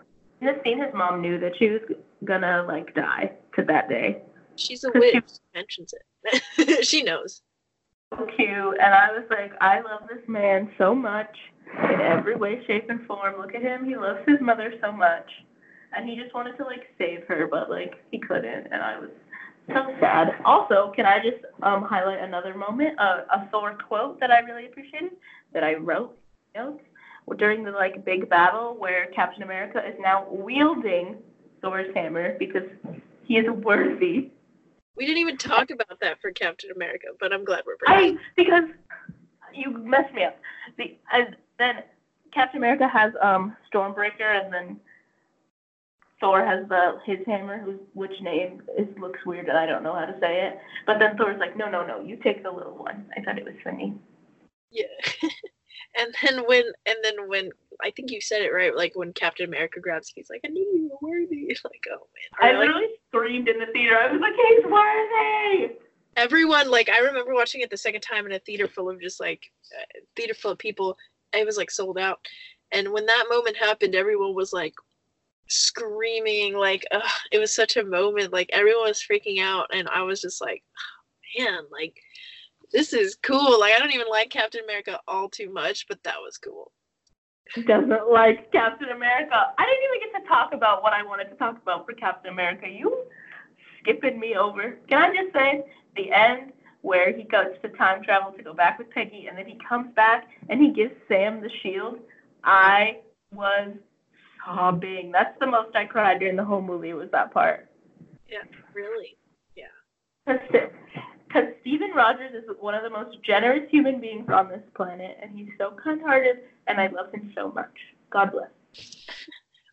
[SPEAKER 2] the scene his mom knew that she was gonna like die to that day.
[SPEAKER 1] she's a
[SPEAKER 2] 'Cause she-
[SPEAKER 1] witch she mentions it she knows
[SPEAKER 2] So cute and I was like, I love this man so much in every way, shape and form. Look at him, he loves his mother so much. And he just wanted to like save her, but like he couldn't and I was so sad. Also, can I just um highlight another moment, uh, a Thor quote that I really appreciated that I wrote notes during the like big battle where Captain America is now wielding Thor's hammer because he is worthy.
[SPEAKER 1] we didn't even talk about that for captain america but i'm glad we're bringing
[SPEAKER 2] I because you messed me up. The and then Captain America has um Stormbreaker and then Thor has the his hammer, whose which name is looks weird and I don't know how to say it. But then Thor's like, no, no, no, you take the little one. I thought it was funny.
[SPEAKER 1] Yeah. and then when and then when I think you said it right, like when Captain America grabs, he's like, I knew you were worthy. Like, oh man.
[SPEAKER 2] I
[SPEAKER 1] like,
[SPEAKER 2] literally screamed in the theater. I was like, he's worthy.
[SPEAKER 1] everyone like I remember watching it the second time in a theater full of just like uh, theater full of people. It was like sold out. And when that moment happened, everyone was like, screaming like ugh, it was such a moment like everyone was freaking out and i was just like oh, man like this is cool like i don't even like captain america all too much but that was cool She
[SPEAKER 2] Doesn't like Captain America. I didn't even get to talk about what I wanted to talk about for Captain America. You skipping me over. Can I just say the end where he goes to time travel to go back with Peggy and then he comes back and he gives Sam the shield? I was sobbing. That's the most I cried during the whole movie was that part.
[SPEAKER 1] yeah really
[SPEAKER 2] Because Steven Rogers is one of the most generous human beings on this planet, and he's so kind-hearted, and I love him so much. God bless.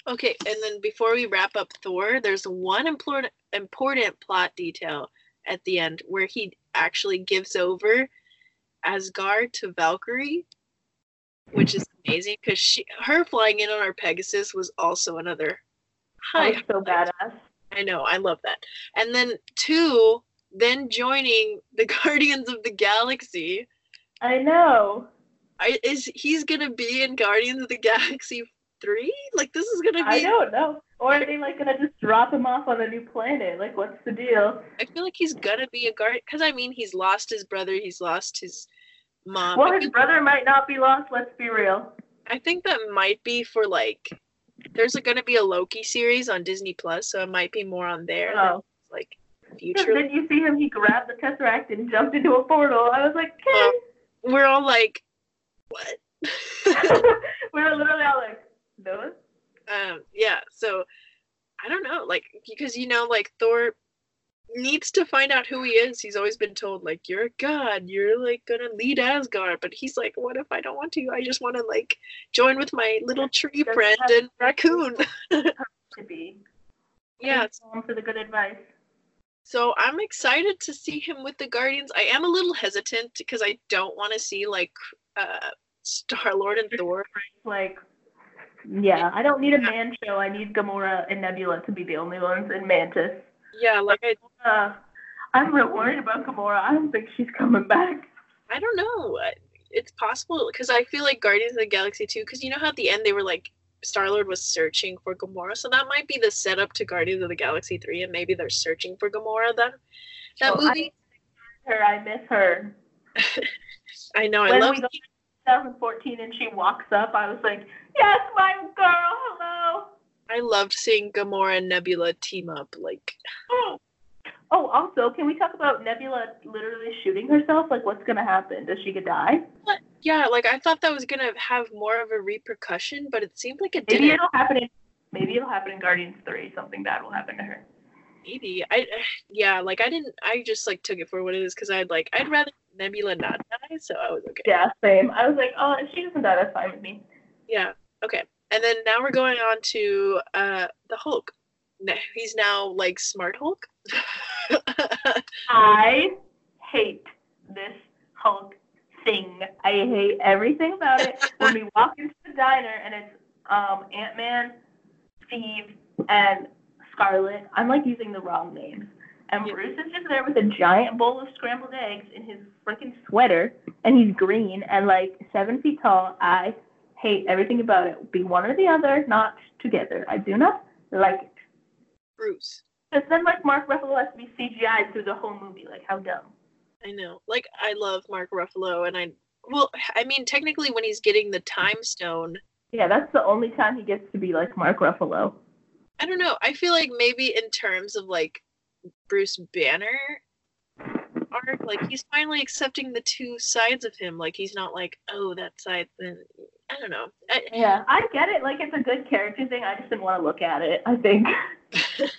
[SPEAKER 1] okay and then before we wrap up thor there's one important important plot detail at the end where he actually gives over asgard to valkyrie which is amazing because she her flying in on our pegasus was also another high
[SPEAKER 2] so badass.
[SPEAKER 1] I know, I love that. And then two, then joining the Guardians of the Galaxy.
[SPEAKER 2] I know.
[SPEAKER 1] I is he's gonna be in Guardians of the Galaxy three? Like this is gonna
[SPEAKER 2] I
[SPEAKER 1] be
[SPEAKER 2] don't know. Or are they like gonna just drop him off on a new planet? Like, what's the deal?
[SPEAKER 1] I feel like he's gonna be a guard because I mean he's lost his brother, he's lost his mom.
[SPEAKER 2] well,
[SPEAKER 1] I
[SPEAKER 2] his brother might not be lost. Let's be real.
[SPEAKER 1] I think that might be for like there's gonna be a Loki series on Disney Plus, so it might be more on there. than,
[SPEAKER 2] Oh.
[SPEAKER 1] like Future.
[SPEAKER 2] then you see him, he grabbed the Tesseract and jumped into a portal. I was like, okay.
[SPEAKER 1] We're all like, what?
[SPEAKER 2] We're literally all like, no.
[SPEAKER 1] um yeah so i don't know like because you know like thor needs to find out who he is he's always been told like you're a god you're like gonna lead asgard but he's like what if i don't want to i just want to like join with my little tree friend and raccoon
[SPEAKER 2] To be.
[SPEAKER 1] yeah
[SPEAKER 2] Thanks, for the good advice.
[SPEAKER 1] So i'm excited to see him with the guardians i am a little hesitant because i don't want to see like uh star lord and thor
[SPEAKER 2] Like, yeah, I don't need a man show. I need Gamora and Nebula to be the only ones, and Mantis.
[SPEAKER 1] yeah like i
[SPEAKER 2] Uh, I'm real worried about Gamora. I don't think she's coming back.
[SPEAKER 1] I don't know. It's possible because I feel like Guardians of the Galaxy 2, because you know how at the end they were like Star Lord was searching for Gamora, so that might be the setup to Guardians of the Galaxy 3, and maybe they're searching for Gamora then. That
[SPEAKER 2] Oh, I-
[SPEAKER 1] movie,
[SPEAKER 2] Her, I miss her.
[SPEAKER 1] I, know, I
[SPEAKER 2] when
[SPEAKER 1] love.
[SPEAKER 2] we got 2014 and she walks up, I was like, yes, my girl, hello.
[SPEAKER 1] I loved seeing Gamora and Nebula team up. Like,
[SPEAKER 2] Oh. Oh, also, can we talk about Nebula literally shooting herself? Like, what's gonna happen? Does she could die?
[SPEAKER 1] yeah, like I thought that was gonna have more of a repercussion, but it seemed like it
[SPEAKER 2] Maybe
[SPEAKER 1] didn't.
[SPEAKER 2] it'll happen in maybe it'll happen in Guardians Three. Something bad will happen to her.
[SPEAKER 1] Maybe I, yeah, like I didn't. I just like took it for what it is because I'd like I'd rather Nebula not die, so I was okay.
[SPEAKER 2] Yeah, same. I was like, oh, if she doesn't die, that's fine with me.
[SPEAKER 1] Yeah. Okay. And then now we're going on to uh the Hulk. He's now like Smart Hulk.
[SPEAKER 2] I hate this Hulk thing. I hate everything about it. when we walk into the diner and it's um Ant Man, Steve, and Scarlett, I'm like using the wrong names. And
[SPEAKER 1] Yeah.
[SPEAKER 2] Bruce is just there with a giant bowl of scrambled eggs in his freaking sweater, and he's green and like seven feet tall. I hate everything about it. Be one or the other, not together. I do not like it.
[SPEAKER 1] Bruce.
[SPEAKER 2] Because then, like, Mark Ruffalo has to be CGI through the whole movie. Like, how dumb.
[SPEAKER 1] I know. Like I love Mark Ruffalo, and I well, I mean, technically, when he's getting the Time Stone,
[SPEAKER 2] Yeah, that's the only time he gets to be like Mark Ruffalo.
[SPEAKER 1] I don't know. I feel like maybe in terms of like Bruce Banner arc, like he's finally accepting the two sides of him. Like he's not like, oh, that side. Then I don't know. I,
[SPEAKER 2] Yeah, I get it. Like, it's a good character thing. I just didn't want to look at it. I think.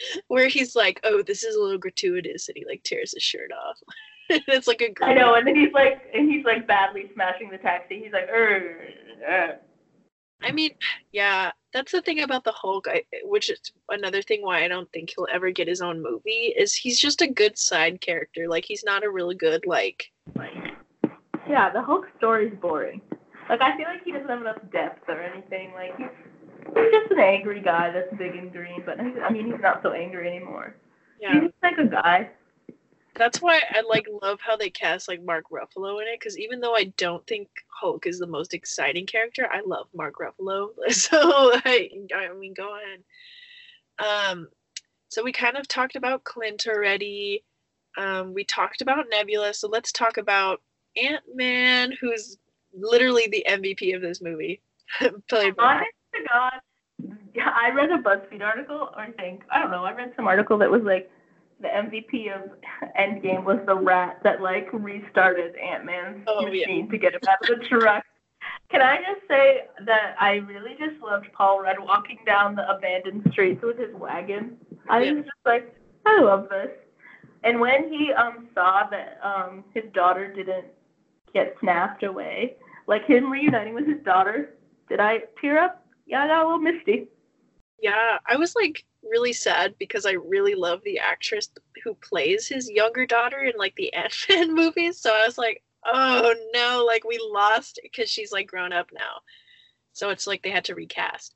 [SPEAKER 1] where he's like, oh, this is a little gratuitous, and he like tears his shirt off. it's like a
[SPEAKER 2] I know, and then he's like, and he's like badly smashing the taxi. He's like, er, er.
[SPEAKER 1] I mean, yeah, that's the thing about the Hulk, I, which is another thing why I don't think he'll ever get his own movie. Is he's just a good side character. Like he's not a really good like.
[SPEAKER 2] Yeah, the Hulk story's boring. Like, I feel like he doesn't have enough depth or anything. Like, he's, he's just an angry guy that's big and green. But I mean, he's not so angry anymore.
[SPEAKER 1] Yeah,
[SPEAKER 2] He's like a guy.
[SPEAKER 1] that's why I like love how they cast like Mark Ruffalo in it because even though I don't think Hulk is the most exciting character, I love Mark Ruffalo. So I, I mean, go ahead. Um, so we kind of talked about Clint already. Um, we talked about Nebula. So let's talk about Ant Man, who's literally the MVP of this movie. Played by
[SPEAKER 2] Honest to God, yeah, I read a BuzzFeed article, or I think I don't know. I read some article that was like the MVP of Endgame was the rat that like restarted Ant Man's
[SPEAKER 1] Oh,
[SPEAKER 2] machine
[SPEAKER 1] yeah.
[SPEAKER 2] to get him out of the truck. Can I just say that I really just loved Paul Rudd walking down the abandoned streets with his wagon. I
[SPEAKER 1] Yeah.
[SPEAKER 2] was just like, I love this. And when he um saw that um his daughter didn't get snapped away, like him reuniting with his daughter, did I tear up? Yeah, I got a little misty.
[SPEAKER 1] Yeah, I was like really sad because I really love the actress who plays his younger daughter in like the Ant Man movies. So I was like, oh no, like we lost because she's like grown up now. So it's like they had to recast.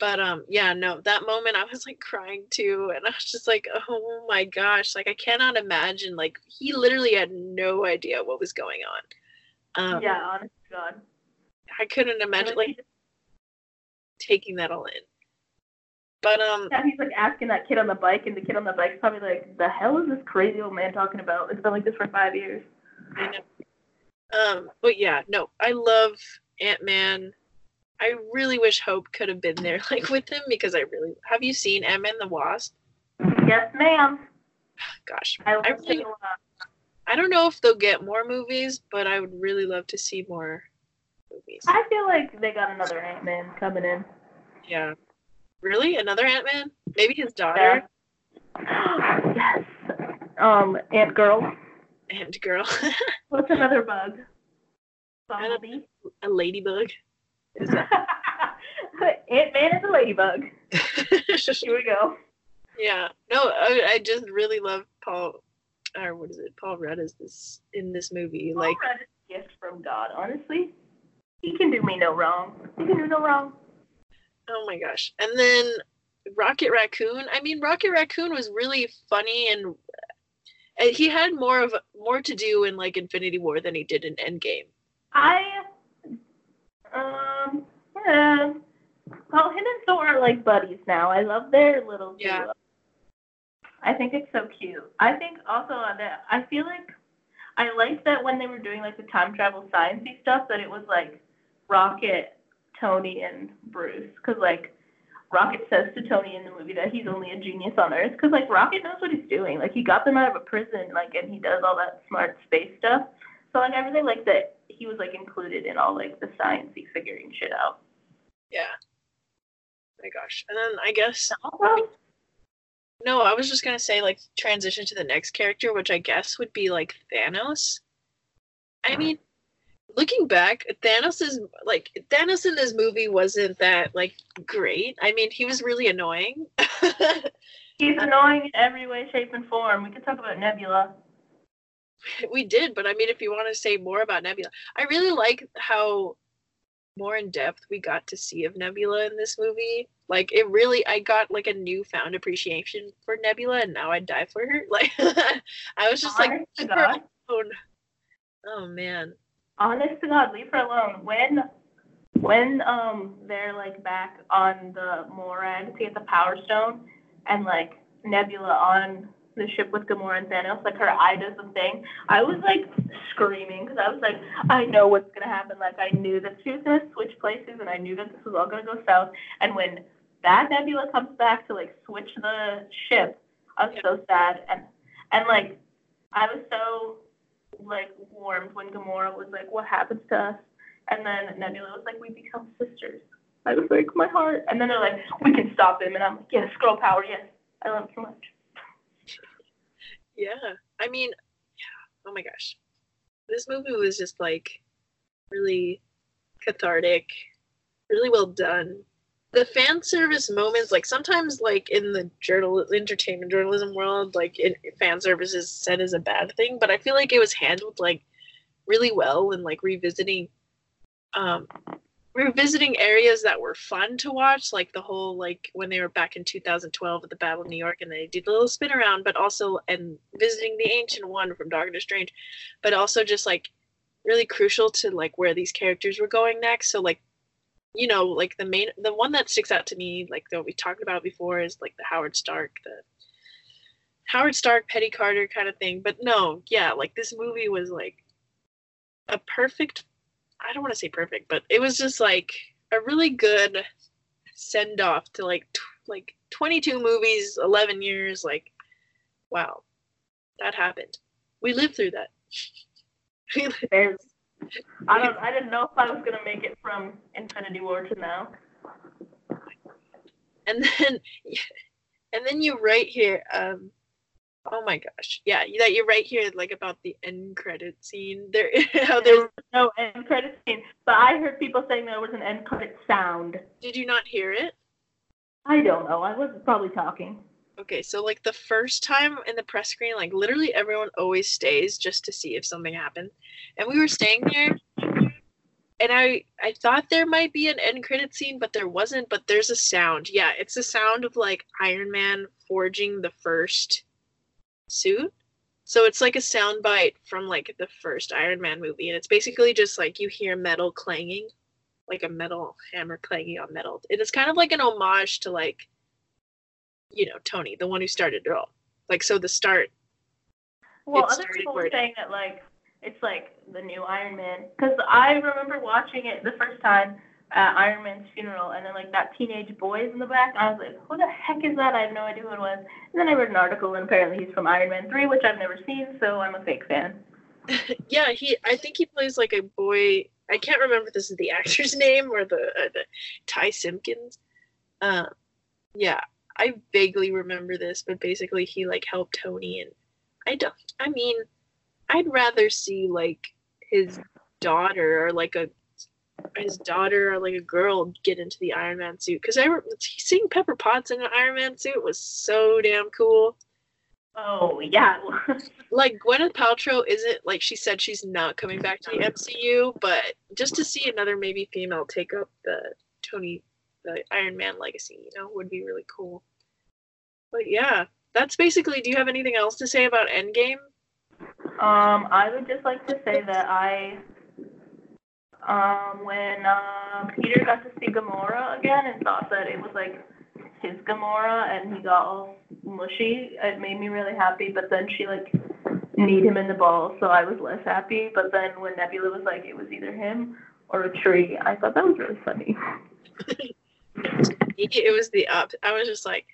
[SPEAKER 1] But um, yeah, no, that moment I was like crying too, and I was just like, oh my gosh, like I cannot imagine. Like he literally had no idea what was going on. Um,
[SPEAKER 2] yeah, honest to God.
[SPEAKER 1] I couldn't imagine like taking that all in. But um,
[SPEAKER 2] Yeah, he's like asking that kid on the bike, and the kid on the bike's probably like, "The hell is this crazy old man talking about? It's been like this for five years."
[SPEAKER 1] I know. Um, but yeah, no, I love Ant Man. I really wish Hope could have been there, like with him, because I really have you seen Ant Man the Wasp?
[SPEAKER 2] Yes, ma'am.
[SPEAKER 1] Gosh,
[SPEAKER 2] I love
[SPEAKER 1] I really- I don't know if they'll get more movies, but I would really love to see more movies.
[SPEAKER 2] I feel like they got another Ant Man coming in.
[SPEAKER 1] Yeah, really, another Ant Man? Maybe his daughter
[SPEAKER 2] yes. Um, Ant Girl.
[SPEAKER 1] Ant Girl.
[SPEAKER 2] What's another bug? Bumblebee.
[SPEAKER 1] a ladybug. Is that?
[SPEAKER 2] Ant Man is a ladybug. Here we go.
[SPEAKER 1] yeah, no, I, I just really love Paul. Or what is it? Paul Rudd is this in this movie? Like,
[SPEAKER 2] Rudd is a gift from God. Honestly, he can do me no wrong. He can do no wrong.
[SPEAKER 1] Oh my gosh. And then Rocket Raccoon. I mean, Rocket Raccoon was really funny and he had more of more to do in like Infinity War than he did in Endgame.
[SPEAKER 2] I um yeah. Well, him and Thor are like buddies now. I love their little duo.
[SPEAKER 1] Yeah.
[SPEAKER 2] I think it's so cute. I think also that I feel like I liked that when they were doing like the time travel sciencey stuff that it was like Rocket, Tony, and Bruce because like Rocket says to Tony in the movie that he's only a genius on Earth because like Rocket knows what he's doing. Like he got them out of a prison, like and he does all that smart space stuff. So like I really like that he was like included in all like the sciencey figuring shit out.
[SPEAKER 1] Yeah. Oh my gosh. And then I guess
[SPEAKER 2] Also,
[SPEAKER 1] no, I was just gonna say like transition to the next character, which I guess would be like Thanos. I mean, looking back, Thanos is like Thanos in this movie wasn't that like great. I mean, he was really annoying.
[SPEAKER 2] he's annoying in every way, shape, and form. We could talk about Nebula.
[SPEAKER 1] we did, but I mean, if you want to say more about Nebula, I really like how more in depth we got to see of Nebula in this movie. Like, it really, I got like a newfound appreciation for Nebula, and now I die for her. Like, I was just like,
[SPEAKER 2] Honest to
[SPEAKER 1] leave her
[SPEAKER 2] God.
[SPEAKER 1] alone. oh man,
[SPEAKER 2] honest to God, leave her alone. When when um they're like back on the Morag to get the Power Stone, and like Nebula on the ship with Gamora and Thanos, like her eye does the thing. I was like screaming because I was like, I know what's gonna happen. Like I knew that she was gonna switch places, and I knew that this was all gonna go south. And when that Nebula comes back to like switch the ship, I was so sad and and like I was so like warmed when Gamora was like, "What happens to us?" And then Nebula was like, "We become sisters." I was like, my heart. And then they're like, "We can stop him," and I'm like, "Yes, girl power, yes." I love it so much.
[SPEAKER 1] yeah. I mean, yeah. Oh my gosh, this movie was just like really cathartic, really well done. The fan service moments, like sometimes, like in the journal entertainment journalism world, like it, fan service is said as a bad thing, but I feel like it was handled like really well and like revisiting um we were visiting areas that were fun to watch, like the whole like when they were back in 2012 at the Battle of New York, and they did a little spin around, but also and visiting the Ancient One from Doctor Strange, but also just like really crucial to like where these characters were going next. So like, you know, like the main the one that sticks out to me, like that we talked about before, is like the Howard Stark, the Howard Stark, Peggy Carter kind of thing. But no, yeah, like this movie was like a perfect I don't want to say perfect, but it was just like a really good send off to like t- like 22 movies, 11 years. Like, wow, that happened. We lived through that.
[SPEAKER 2] I don't. I didn't know if I was gonna make it from Infinity War to now.
[SPEAKER 1] And then, and then you write here. Um, Oh my gosh. Yeah, that you're right here, like about the end credit scene. There how there
[SPEAKER 2] was no end credit scene. But I heard people saying there was an end credit sound.
[SPEAKER 1] Did you not hear it?
[SPEAKER 2] I don't know. I was probably talking.
[SPEAKER 1] Okay, so like the first time in the press screen, like literally everyone always stays just to see if something happened. And we were staying there and I I thought there might be an end credit scene, but there wasn't, but there's a sound. Yeah, it's the sound of like Iron Man forging the first suit. So it's like a sound bite from like the first Iron Man movie, and it's basically just like you hear metal clanging, like a metal hammer clanging on metal. It is kind of like an homage to like, you know, Tony, the one who started it all. Like so, the start.
[SPEAKER 2] Well, other people were saying that like it's like the new Iron Man because I remember watching it the first time at Iron Man's funeral, and then like that teenage boy is in the back. I was like, who the heck is that? I have no idea who it was. And then I read an article, and apparently he's from Iron Man Three, which I've never seen, so I'm a fake fan.
[SPEAKER 1] yeah, he. I think he plays like a boy. I can't remember if this is the actor's name or the uh, the Ty Simpkins. Uh, yeah, I vaguely remember this, but basically he like helped Tony, and I don't. I mean, I'd rather see like his daughter or like a his daughter or like a girl get into the Iron Man suit because I seeing Pepper Potts in an Iron Man suit was so damn cool.
[SPEAKER 2] Oh yeah.
[SPEAKER 1] like Gwyneth Paltrow isn't like she said she's not coming back to the MCU, but just to see another maybe female take up the Tony the Iron Man legacy, you know, would be really cool. But yeah, that's basically. Do you have anything else to say about Endgame?
[SPEAKER 2] Um, I would just like to say that I um, when uh, Peter got to see Gamora again and thought that it was like his Gamora and he got all mushy, it made me really happy. But then she like kneed him in the ball, so I was less happy. But then when Nebula was like it was either him or a tree, I thought that was really funny.
[SPEAKER 1] it was the up. I was just like,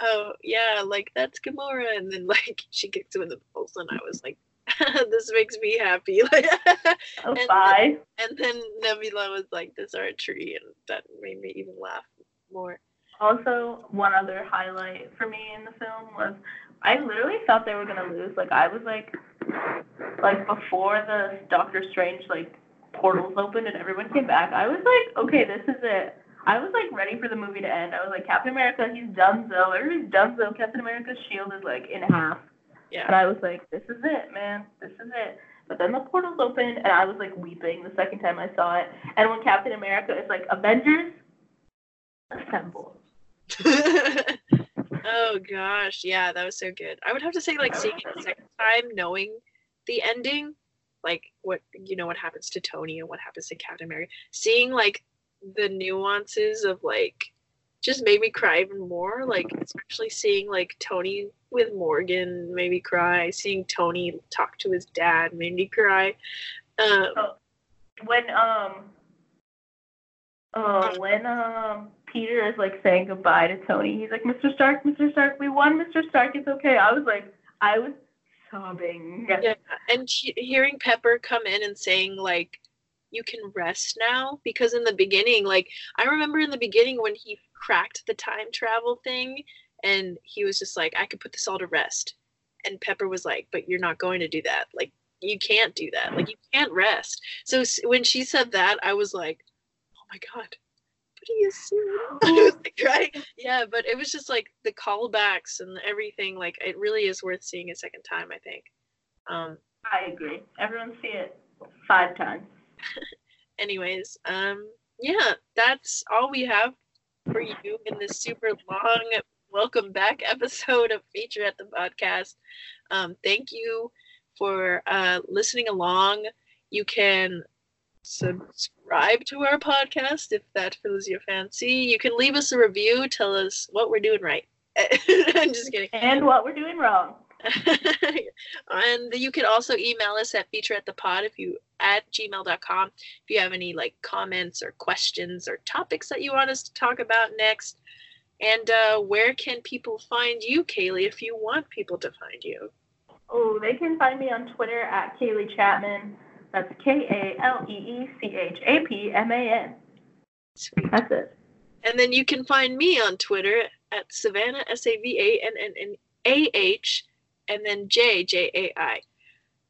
[SPEAKER 1] oh yeah, like that's Gamora, and then like she kicks him in the balls, and I was like, this makes me happy. Like,
[SPEAKER 2] oh, and, bye.
[SPEAKER 1] And then Nebula was like, "This are a tree," and that made me even laugh more.
[SPEAKER 2] Also, one other highlight for me in the film was I literally thought they were gonna lose. Like I was like, like before the Doctor Strange like portals opened and everyone came back. I was like, okay, this is it. I was like ready for the movie to end. I was like, Captain America, he's done so. Everybody's done so. Captain America's shield is like in half.
[SPEAKER 1] Yeah.
[SPEAKER 2] And I was like, this is it, man. This is it. But then the portals opened, and I was like weeping the second time I saw it. And when Captain America is like, Avengers, assemble.
[SPEAKER 1] oh gosh, yeah, that was so good. I would have to say, like, seeing it the second time, knowing the ending, like what you know what happens to Tony and what happens to Captain America, seeing like the nuances of like just made me cry even more. Like especially seeing like Tony with Morgan made me cry. Seeing Tony talk to his dad made me cry. Um,
[SPEAKER 2] oh, when um oh when um Peter is like saying goodbye to Tony, he's like, Mr. Stark, Mr. Stark, we won, Mr. Stark, it's okay. I was like, I was sobbing.
[SPEAKER 1] Yeah, and he- hearing Pepper come in and saying like you can rest now because in the beginning like i remember in the beginning when he cracked the time travel thing and he was just like i could put this all to rest. And pepper was like but you're not going to do that. Like you can't do that. Like you can't rest. So when she said that i was like oh my god. Soon right? Yeah but it was just like the callbacks and everything like it really is worth seeing a second time i think. Um
[SPEAKER 2] i agree. Everyone see it five times
[SPEAKER 1] anyways um yeah, that's all we have for you in this super long welcome back episode of Feature at the Podcast. Um, thank you for uh, listening along. You can subscribe to our podcast if that fills your fancy. You can leave us a review, tell us what we're doing right. I'm just kidding.
[SPEAKER 2] And what we're doing wrong.
[SPEAKER 1] and you can also email us at feature at the pod if you at gmail.com if you have any like comments or questions or topics that you want us to talk about next. And uh, where can people find you kalee if you want people to find you?
[SPEAKER 2] Oh they can find me on twitter at kalee chapman. That's k-a-l-e-e-c-h-a-p-m-a-n
[SPEAKER 1] Sweet.
[SPEAKER 2] that's it.
[SPEAKER 1] And then you can find me on twitter at savannah s-a-v-a-n-n-a-h and then J J A I.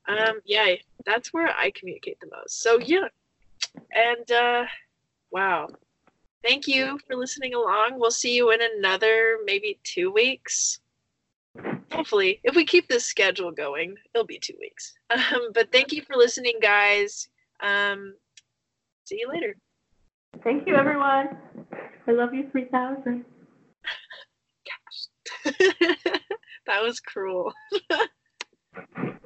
[SPEAKER 1] Um, yeah, that's where I communicate the most. So yeah, and uh, wow, thank you for listening along. We'll see you in another maybe two weeks. Hopefully, if we keep this schedule going, it'll be two weeks. Um, but thank you for listening, guys. Um, see you later.
[SPEAKER 2] Thank you, everyone. I love you 3000.
[SPEAKER 1] Gosh. that was cruel.